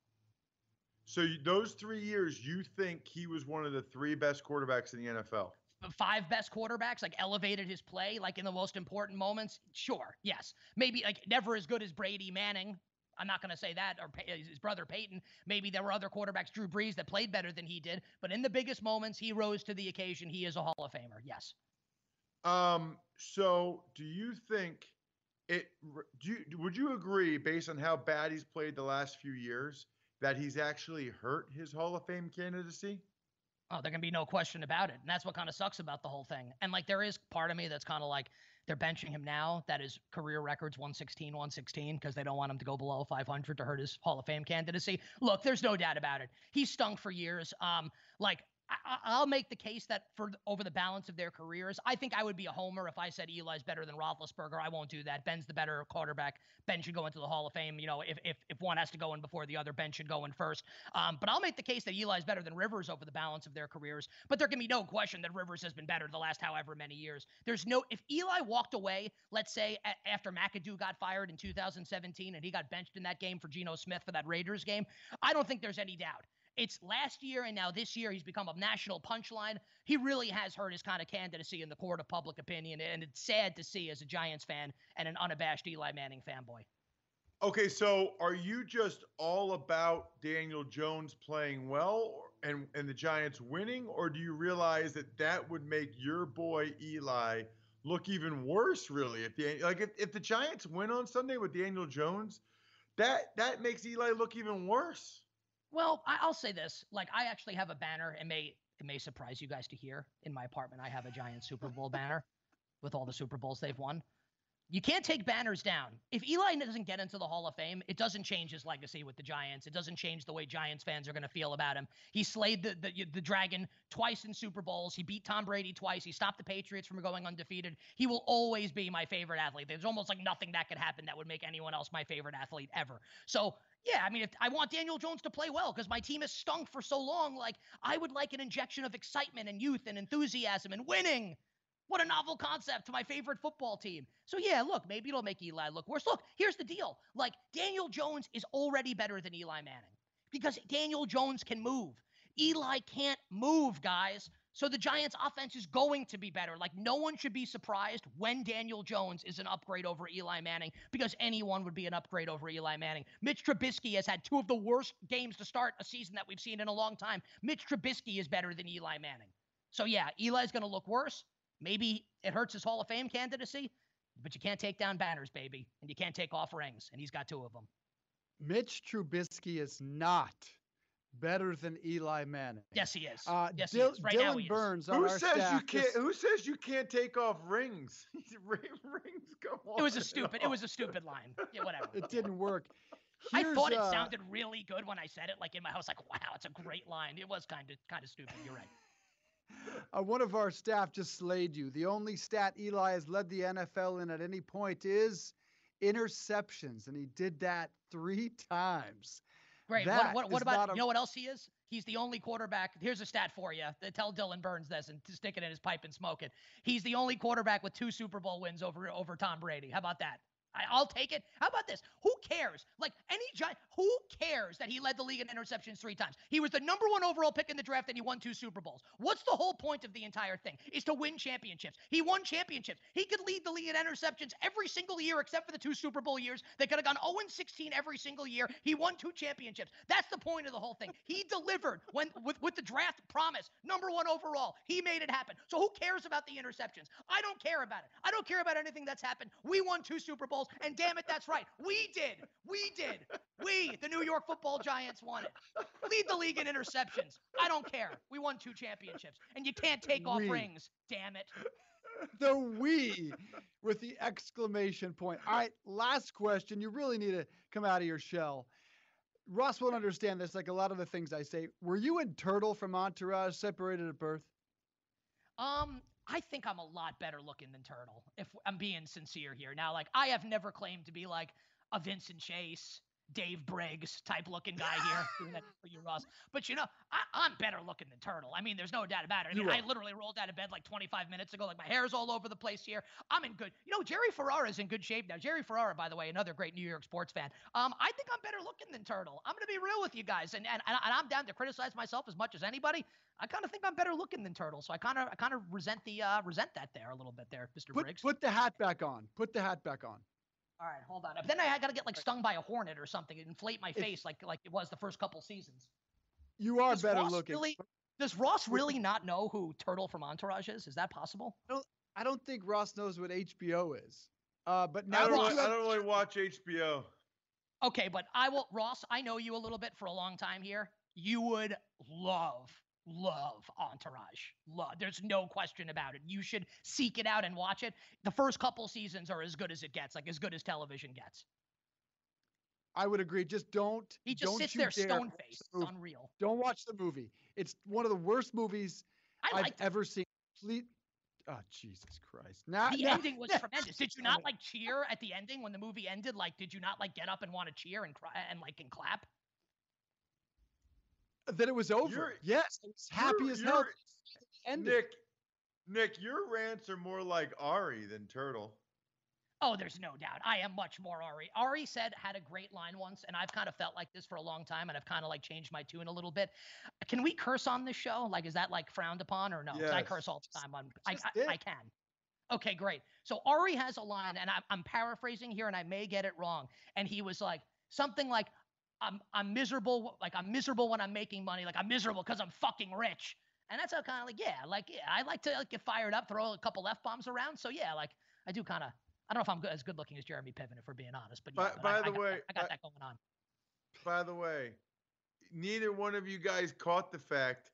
So those three years, you think he was one of the three best quarterbacks in the NFL? Five best quarterbacks like elevated his play like in the most important moments sure yes maybe like never as good as brady manning i'm not going to say that or his brother peyton maybe there were other quarterbacks drew brees that played better than he did but in the biggest moments he rose to the occasion he is a hall of famer yes Um. So, do you think it? Do you, would you agree, based on how bad he's played the last few years, that he's actually hurt his Hall of Fame candidacy? Oh, there can be no question about it. And that's what kind of sucks about the whole thing. And like there is part of me that's kind of like they're benching him now. That his career record's 116, 116, because they don't want him to go below 500 to hurt his Hall of Fame candidacy. Look, there's no doubt about it. He's stunk for years. Um, like I, I- I'll make the case that for over the balance of their careers, I think I would be a homer if I said Eli's better than Roethlisberger. I won't do that. Ben's the better quarterback. Ben should go into the Hall of Fame. You know, if if, if one has to go in before the other, Ben should go in first. Um, but I'll make the case that Eli's better than Rivers over the balance of their careers. But there can be no question that Rivers has been better the last however many years. There's no if Eli walked away, let's say a- after McAdoo got fired in 2017 and he got benched in that game for Geno Smith for that Raiders game, I don't think there's any doubt. It's last year and now this year he's become a national punchline. He really has hurt his kind of candidacy in the court of public opinion, and it's sad to see as a Giants fan and an unabashed Eli Manning fanboy. Okay, so are you just all about Daniel Jones playing well and and the Giants winning, or do you realize that that would make your boy Eli look even worse? Really, if the like if, if the Giants win on Sunday with Daniel Jones, that that makes Eli look even worse. Well, I, I'll say this: like, I actually have a banner. It may it may surprise you guys to hear. In my apartment, I have a giant Super Bowl banner with all the Super Bowls they've won. You can't take banners down. If Eli doesn't get into the Hall of Fame, it doesn't change his legacy with the Giants. It doesn't change the way Giants fans are going to feel about him. He slayed the, the the dragon twice in Super Bowls. He beat Tom Brady twice. He stopped the Patriots from going undefeated. He will always be my favorite athlete. There's almost like nothing that could happen that would make anyone else my favorite athlete ever. So yeah, I mean, if I want Daniel Jones to play well because my team has stunk for so long, like I would like an injection of excitement and youth and enthusiasm and winning. What a novel concept to my favorite football team. So yeah, look, maybe it'll make Eli look worse. Look, here's the deal. Like Daniel Jones is already better than Eli Manning because Daniel Jones can move. Eli can't move, guys. So the Giants offense is going to be better. Like no one should be surprised when Daniel Jones is an upgrade over Eli Manning because anyone would be an upgrade over Eli Manning. Mitch Trubisky has had two of the worst games to start a season that we've seen in a long time. Mitch Trubisky is better than Eli Manning. So yeah, Eli's going to look worse. Maybe it hurts his Hall of Fame candidacy, but you can't take down banners, baby, and you can't take off rings, and he's got two of them. Mitch Trubisky is not better than Eli Manning. Yes, he is. Uh, yes, Dil- he is. Right Dylan now, he Burns is. Who our says staff you can't? just- Who says you can't take off rings? rings come on. It was a stupid. It was a stupid line. Yeah, whatever. It didn't work. I thought it uh, sounded really good when I said it, like in my house. Like, wow, it's a great line. It was kind of kind of stupid. You're right. Uh, one of our staff just slayed you. The only stat Eli has led the NFL in at any point is interceptions, and he did that three times. Great. That what what, what about a- you know what else he is? He's the only quarterback. Here's a stat for you. Tell Dylan Burns this and to stick it in his pipe and smoke it. He's the only quarterback with two Super Bowl wins over over Tom Brady. How about that? I, I'll take it. How about this? Who cares? Like any giant, who cares that he led the league in interceptions three times? He was the number one overall pick in the draft and he won two Super Bowls. What's the whole point of the entire thing? Is to win championships. He won championships. He could lead the league in interceptions every single year except for the two Super Bowl years. They could have gone 0 16 every single year. He won two championships. That's the point of the whole thing. He delivered when with, with the draft promise, number one overall. He made it happen. So who cares about the interceptions? I don't care about it. I don't care about anything that's happened. We won two Super Bowls, and damn it, that's right. We did. We did. We, the New York football giants, won it. Lead the league in interceptions. I don't care. We won two championships. And you can't take off We. rings. Damn it. the we with the exclamation point. All right, last question. You really need to come out of your shell. Ross won't understand this, like a lot of the things I say. Were you and Turtle from Entourage separated at birth? Um, I think I'm a lot better looking than Turtle, if I'm being sincere here. Now, like, I have never claimed to be like a Vincent Chase, Dave Briggs type looking guy here. doing that for you, Ross. But you know, I, I'm better looking than Turtle. I mean, there's no doubt about it. I mean, I literally rolled out of bed like 25 minutes ago. Like my hair's all over the place here. I'm in good. You know, Jerry Ferrara is in good shape now. Jerry Ferrara, by the way, another great New York sports fan. Um, I think I'm better looking than Turtle. I'm gonna be real with you guys, and and, and I'm down to criticize myself as much as anybody. I kind of think I'm better looking than Turtle, so I kind of I kind of resent the uh, resent that there a little bit there, Mr. Put, Briggs. put the hat back on. Put the hat back on. All right, hold on. But then I got to get like stung by a hornet or something and inflate my If- face like like it was the first couple seasons. You are Does better Ross looking. Really, does Ross really not know who Turtle from Entourage is? Is that possible? I don't, I don't think Ross knows what HBO is. Uh, but I now don't, that really, I don't really watch HBO. Okay, but I will, Ross. I know you a little bit for a long time here. You would love, love Entourage. Love. There's no question about it. You should seek it out and watch it. The first couple seasons are as good as it gets, like as good as television gets. I would agree. Just don't. He just don't sits there stone faced. the unreal. Don't watch the movie. It's one of the worst movies I I've it. ever seen. Please. Oh Jesus Christ! Now the now- ending was tremendous. Did you not like cheer at the ending when the movie ended? Like, did you not like get up and want to cheer and cry and like and clap? That it was over. You're- yes, I was happy You're- as hell. you're- Nick, Nick, your rants are more like Ari than Turtle. Oh, there's no doubt. I am much more Ari. Ari said had a great line once, and I've kind of felt like this for a long time, and I've kind of like changed my tune a little bit. Can we curse on this show? Like, is that like frowned upon or no? 'Cause I curse all the time on. I, I. I can. Okay, great. So Ari has a line, and I'm, I'm paraphrasing here, and I may get it wrong. And he was like something like, "I'm I'm miserable. Like I'm miserable when I'm making money. Like I'm miserable because I'm fucking rich." And that's how kind of like, yeah, like yeah, I like to like, get fired up, throw a couple f bombs around. So yeah, like I do kind of I don't know if I'm good, as good looking as Jeremy Piven, if we're being honest. But, By, yeah, but by I, I the got way, I got I- that going on. By the way, neither one of you guys caught the fact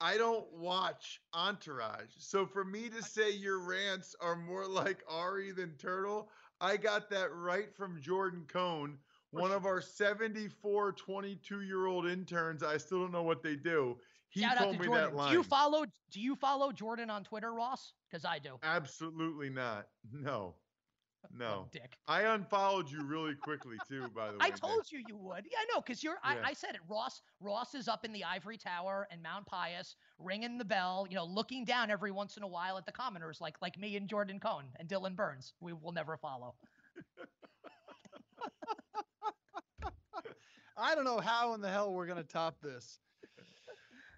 I don't watch Entourage. So for me to say your rants are more like Ari than Turtle, I got that right from Jordan Cohn, one of our 74 22 year old interns. I still don't know what they do. He Shout told to me Jordan. that line. Do you follow? Do you follow Jordan on Twitter, Ross? Because I do. Absolutely not. No. No. dick. I unfollowed you really quickly too, by the way. I told you you would. Yeah, I know, because you're. Yeah. I, I said it. Ross. Ross is up in the ivory tower and Mount Pius, ringing the bell. You know, looking down every once in a while at the commoners, like like me and Jordan Cohn and Dylan Burns. We will never follow. I don't know how in the hell we're going to top this.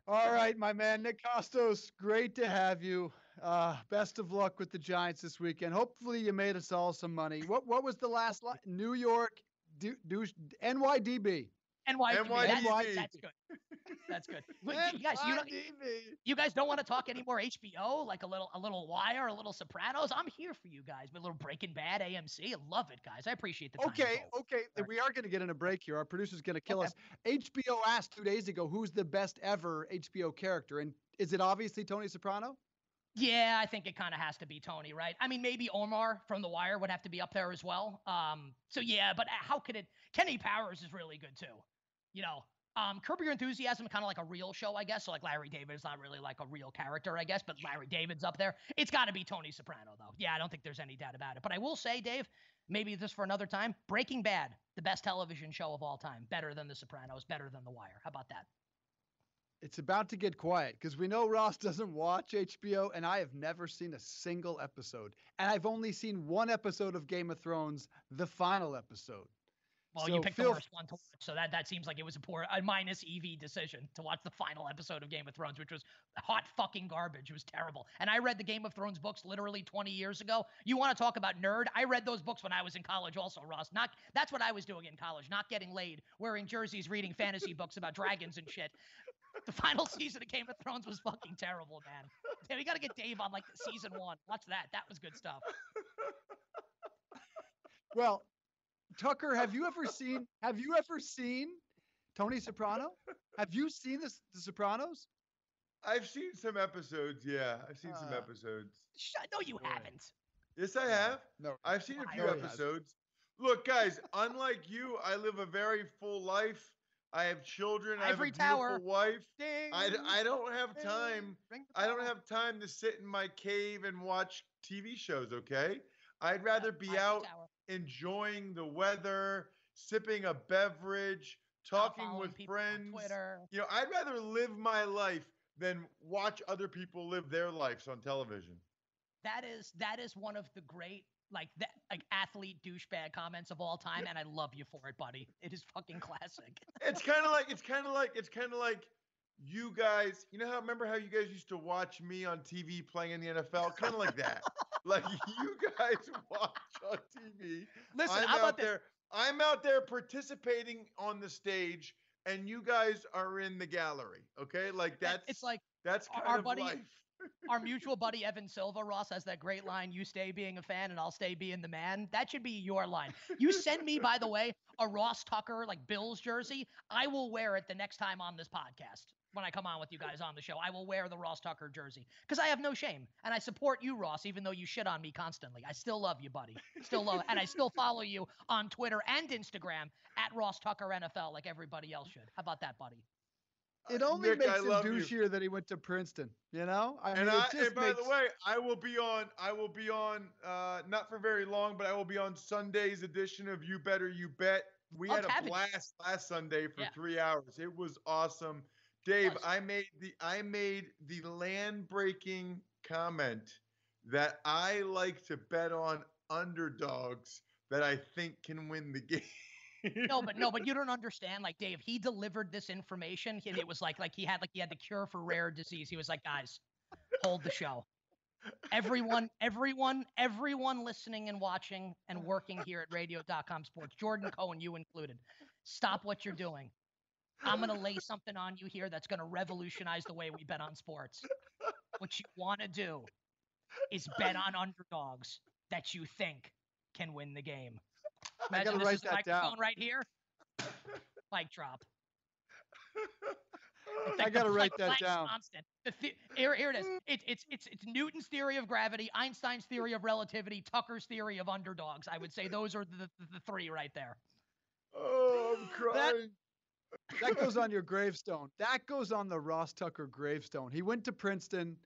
All right, my man, Nick Kostos, great to have you. Uh, best of luck with the Giants this weekend. Hopefully, you made us all some money. What what was the last line? New York, do, do, NYDB. NYDB. That's, NYDB. that's good. That's good. Wait, you guys, you don't, you guys don't want to talk any more HBO, like a little, a little Wire, a little Sopranos. I'm here for you guys. A little Breaking Bad, AMC. I love it, guys. I appreciate the time. Okay, okay. then We are going to get in a break here. Our producer's going to kill us. HBO asked two days ago, "Who's the best ever HBO character?" And is it obviously Tony Soprano? Yeah, I think it kind of has to be Tony, right? I mean, maybe Omar from The Wire would have to be up there as well. Um, so yeah, but how could it? Kenny Powers is really good too. You know, um, Curb Your Enthusiasm, kind of like a real show, I guess. So like Larry David is not really like a real character, I guess, but Larry David's up there. It's got to be Tony Soprano, though. Yeah, I don't think there's any doubt about it. But I will say, Dave, maybe this for another time. Breaking Bad, the best television show of all time, better than The Sopranos, better than The Wire. How about that? It's about to get quiet because we know Ross doesn't watch HBO, and I have never seen a single episode. And I've only seen one episode of Game of Thrones, the final episode. Well, So you picked the worst one to watch, so that that seems like it was a poor, a minus EV decision to watch the final episode of Game of Thrones, which was hot fucking garbage. It was terrible. And I read the Game of Thrones books literally 20 years ago. You want to talk about nerd? I read those books when I was in college, also, Ross. Not that's what I was doing in college, not getting laid, wearing jerseys, reading fantasy books about dragons and shit. The final season of Game of Thrones was fucking terrible, man. Damn, we got to get Dave on like season one. Watch that. That was good stuff. Well, Tucker, have you ever seen? Have you ever seen Tony Soprano? Have you seen this, The Sopranos? I've seen some episodes. Yeah, I've seen some Uh, episodes. Shut, no, you haven't. Yes, I have. No, I've seen a few no, he episodes. Look, guys, unlike you, I live a very full life. I have children. I have a Ivory beautiful Tower. wife. Ding. I, d- I don't have Ding. time. I don't have time to sit in my cave and watch TV shows, okay? I'd rather be Ivory out Tower. Enjoying the weather, sipping a beverage, talking with friends. Twitter. You know, I'd rather live my life than watch other people live their lives on television. That is that is one of the great like that like athlete douchebag comments of all time, and I love you for it, buddy. It is fucking classic. it's kind of like it's kind of like it's kind of like you guys. You know how remember how you guys used to watch me on TV playing in the NFL? Kind of like that. like you guys watch on TV. Listen, I'm how out about this? there. I'm out there participating on the stage, and you guys are in the gallery. Okay, like that's it's like that's our- kind our of buddy- life. our mutual buddy Evan Silva, Ross has that great line, you stay being a fan and I'll stay being the man. That should be your line. You send me, by the way, a Ross Tucker, like Bills jersey. I will wear it the next time on this podcast. When I come on with you guys on the show, I will wear the Ross Tucker jersey because I have no shame and I support you, Ross, even though you shit on me constantly. I still love you, buddy. Still love, and I still follow you on Twitter and Instagram at Ross Tucker NFL, like everybody else should. How about that, buddy? It only Nick, makes I him love you. douchier that he went to Princeton. You know, I and mean, I, just and by makes, the way, I will be on. I will be on. Uh, not for very long, but I will be on Sunday's edition of You Better You Bet. We Love had a having you. blast last Sunday for Yeah. three hours. It was awesome. Dave, I made the I made the land breaking comment that I like to bet on underdogs that I think can win the game. no, but no, but you don't understand. Like Dave, he delivered this information, and it was like like he had like he had the cure for rare disease. He was like, guys, hold the show. Everyone, everyone, everyone listening and watching and working here at radio.com sports, Jordan Cohen, you included, stop what you're doing. I'm gonna lay something on you here that's gonna revolutionize the way we bet on sports. What you want to do is bet on underdogs that you think can win the game. I gotta this write is that microphone down. right here. Mic drop. It's I gotta the write Planck- that down. Constant. The the- here, here it is. It's it's it's it's Newton's theory of gravity, Einstein's theory of relativity, Tucker's theory of underdogs. I would say those are the, the, the three right there. Oh, I'm crying. That goes on your gravestone. That goes on the Ross Tucker gravestone. He went to Princeton,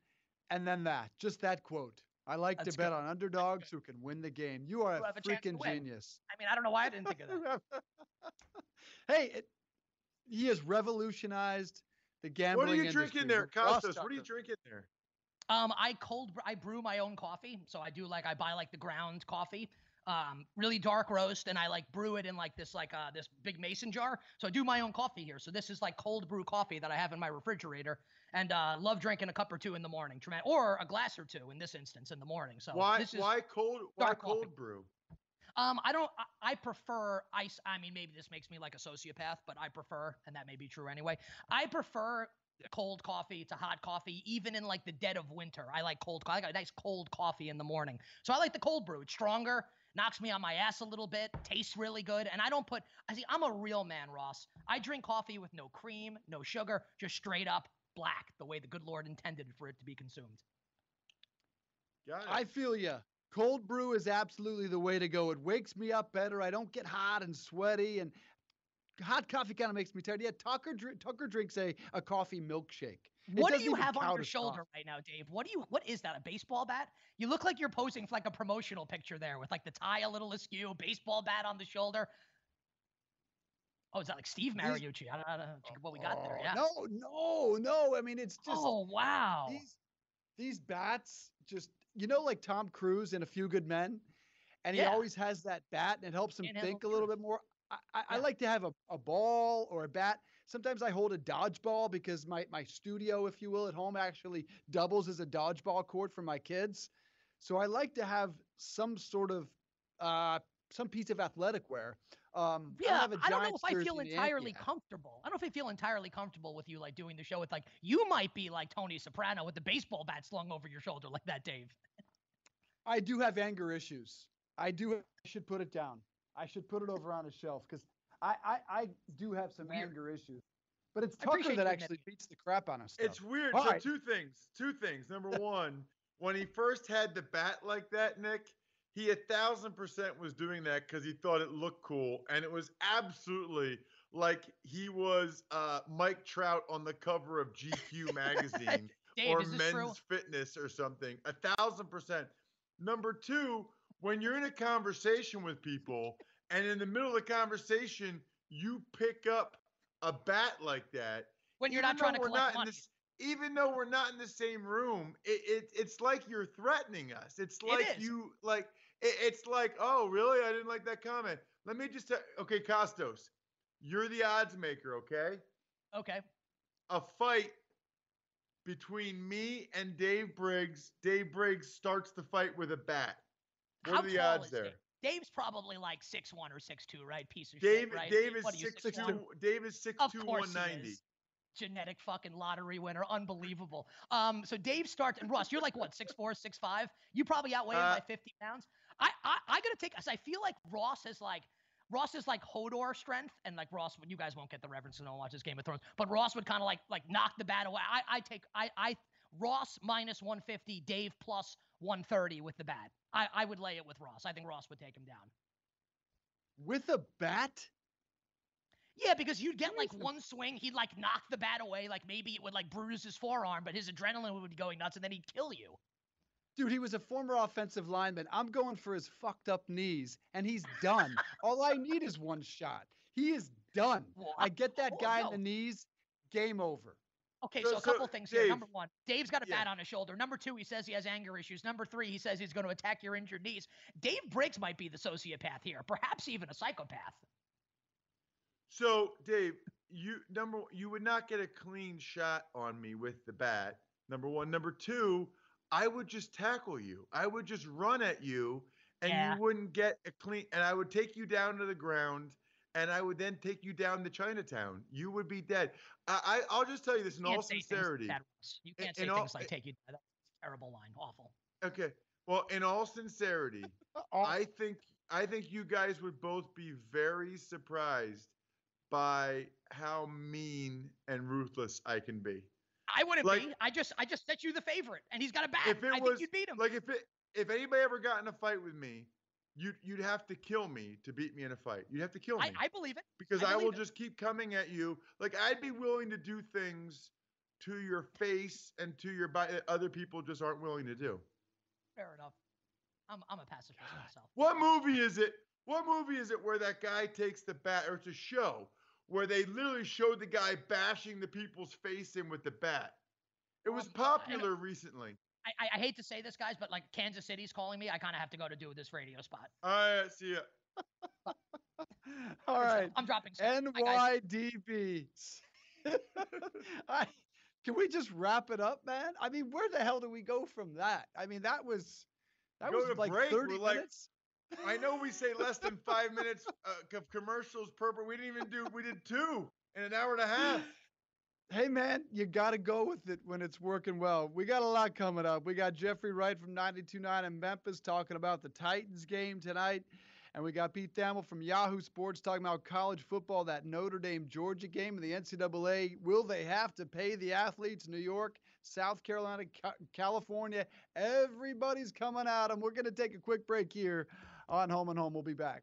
and then that. Just that quote. I like That's to bet good. on underdogs who can win the game. You are Who a have a freaking genius. I mean, I don't know why I didn't think of that. hey, it, he has revolutionized the gambling What are you industry. drinking there, but Kostos? What are you drinking there? Um, I cold I brew my own coffee, so I do like I buy like the ground coffee, um, really dark roast, and I like brew it in like this like uh this big mason jar. So I do my own coffee here. So this is like cold brew coffee that I have in my refrigerator, and uh, love drinking a cup or two in the morning, or a glass or two in this instance in the morning. So why this is, why cold why dark coffee. cold brew? Um, I don't. I, I prefer ice. I mean, maybe this makes me like a sociopath, but I prefer, and that may be true anyway. I prefer cold coffee to hot coffee, even in like the dead of winter. I like cold. co- I got a nice cold coffee in the morning, so I like the cold brew. It's stronger, knocks me on my ass a little bit, tastes really good, and I don't put. I see. I'm a real man, Ross. I drink coffee with no cream, no sugar, just straight up black, the way the good Lord intended for it to be consumed. Got it. I feel you. Cold brew is absolutely the way to go. It wakes me up better. I don't get hot and sweaty, and hot coffee kind of makes me tired. Yeah, Tucker Tucker drinks a, a coffee milkshake. What do you have on your shoulder coffee. right now, Dave? What do you? What is that? A baseball bat? You look like you're posing for like a promotional picture there with like the tie a little askew, baseball bat on the shoulder. Oh, is that like Steve Mariucci? I don't, I don't know what we got there. Oh, Yeah. No, no, no. I mean, it's just Oh wow. these these bats just you know like Tom Cruise in A Few Good Men, and he always has that bat, and it helps him Can't think a little bit more. I, I, I like to have a, a ball or a bat. Sometimes I hold a dodgeball because my my studio, if you will, at home actually doubles as a dodgeball court for my kids. So I like to have some sort of uh, some piece of athletic wear. Um, Yeah, have a I don't know if I feel and a Yankee entirely comfortable. I don't know if I feel entirely comfortable with you like doing the show with like you might be like Tony Soprano with the baseball bat slung over your shoulder like that, Dave. I do have anger issues. I do. I should put it down. I should put it over on a shelf because I, I I do have some Weird. anger issues. But it's Tucker that you actually beats the crap on us. It's weird. All so right. two things. Two things. Number one, when he first had the bat like that, Nick, he a thousand percent was doing that because he thought it looked cool, and it was absolutely like he was uh, Mike Trout on the cover of GQ magazine Dave, or Men's true? Fitness or something. A thousand percent. Number two, when you're in a conversation with people, and in the middle of the conversation, you pick up a bat like that. When you're not trying to we're collect not in money. this- even though we're not in the same room, it, it it's like you're threatening us. It's like you like it, it's like, oh, really? I didn't like that comment. Let me just tell okay, Kostos, you're the odds maker, okay? Okay. A fight between me and Dave Briggs. Dave Briggs starts the fight with a bat. What How are the odds there? Dave? Dave's probably like six one or six two, right? Piece of Dave shit, right? Dave is What are you, six 6'1"? two. Dave is six Of two one he Genetic fucking lottery winner, unbelievable. Um, so Dave starts and Ross, you're like what, six four, six five? You probably outweigh him Uh, by fifty pounds. I I, I gotta take. I feel like Ross is like. Ross is like Hodor strength, and like Ross, you guys won't get the reference, so no one watches Game of Thrones. But Ross would kind of like like knock the bat away. I I take I I Ross minus 150, Dave plus 130 with the bat. I I would lay it with Ross. I think Ross would take him down. With a bat? Yeah, because you'd get like one swing, he'd like knock the bat away, like maybe it would like bruise his forearm, but his adrenaline would be going nuts, and then he'd kill you. Dude, he was a former offensive lineman. I'm going for his fucked up knees, and he's done. All I need is one shot. He is done. I get that oh, guy no. in the knees. Game over. Okay, So- so, a so, couple things here. Number one, Dave's got a Yeah. bat on his shoulder. Number two, he says he has anger issues. Number three, he says he's going to attack your injured knees. Dave Briggs might be the sociopath here, perhaps even a psychopath. So, Dave, you number you would not get a clean shot on me with the bat. Number one. Number two, I would just tackle you. I would just run at you, and Yeah. you wouldn't get a clean. And I would take you down to the ground, and I would then take you down to Chinatown. You would be dead. I, I I'll just tell you this in You all can't say like sincerity. that, You can't say in all- like take you. That's a terrible line. Awful. Okay. Well, in all sincerity, I think I think you guys would both be very surprised by how mean and ruthless I can be. I wouldn't Like- be. I just I just set you the favorite, and he's got a back. If it I was think you'd beat him. like if it if anybody ever got in a fight with me, you'd you'd have to kill me to beat me in a fight. You'd have to kill me. I, I believe it. because I I, will it. just keep coming at you. Like I'd be willing to do things to your face and to your body that other people just aren't willing to do. Fair enough. I'm I'm a pacifist myself. What movie is it? What movie is it where that guy takes the bat, or it's a show where they literally showed the guy bashing the people's face in with the bat? It um, was popular recently. I, I, I hate to say this, guys, but like Kansas City's calling me. I kind of have to go to do this radio spot. All right, see ya. All right. I'm dropping. some. NYDB. I, can we just wrap it up, man? I mean, where the hell do we go from that? I mean, that was that Go was like break, 30 we're like- minutes. I know we say less than five minutes uh, of commercials per, but we didn't even do. We did two in an hour and a half. Hey man, you got to go with it when it's working well. We got a lot coming up. We got Jeffrey Wright from 92.9 in Memphis talking about the Titans game tonight. And we got Pete Thamel from Yahoo Sports talking about college football, that Notre Dame Georgia game in the NCAA. Will they have to pay the athletes? New York, South Carolina, Ca- California. Everybody's coming at them. We're going to take a quick break here on Home and Home. We'll be back.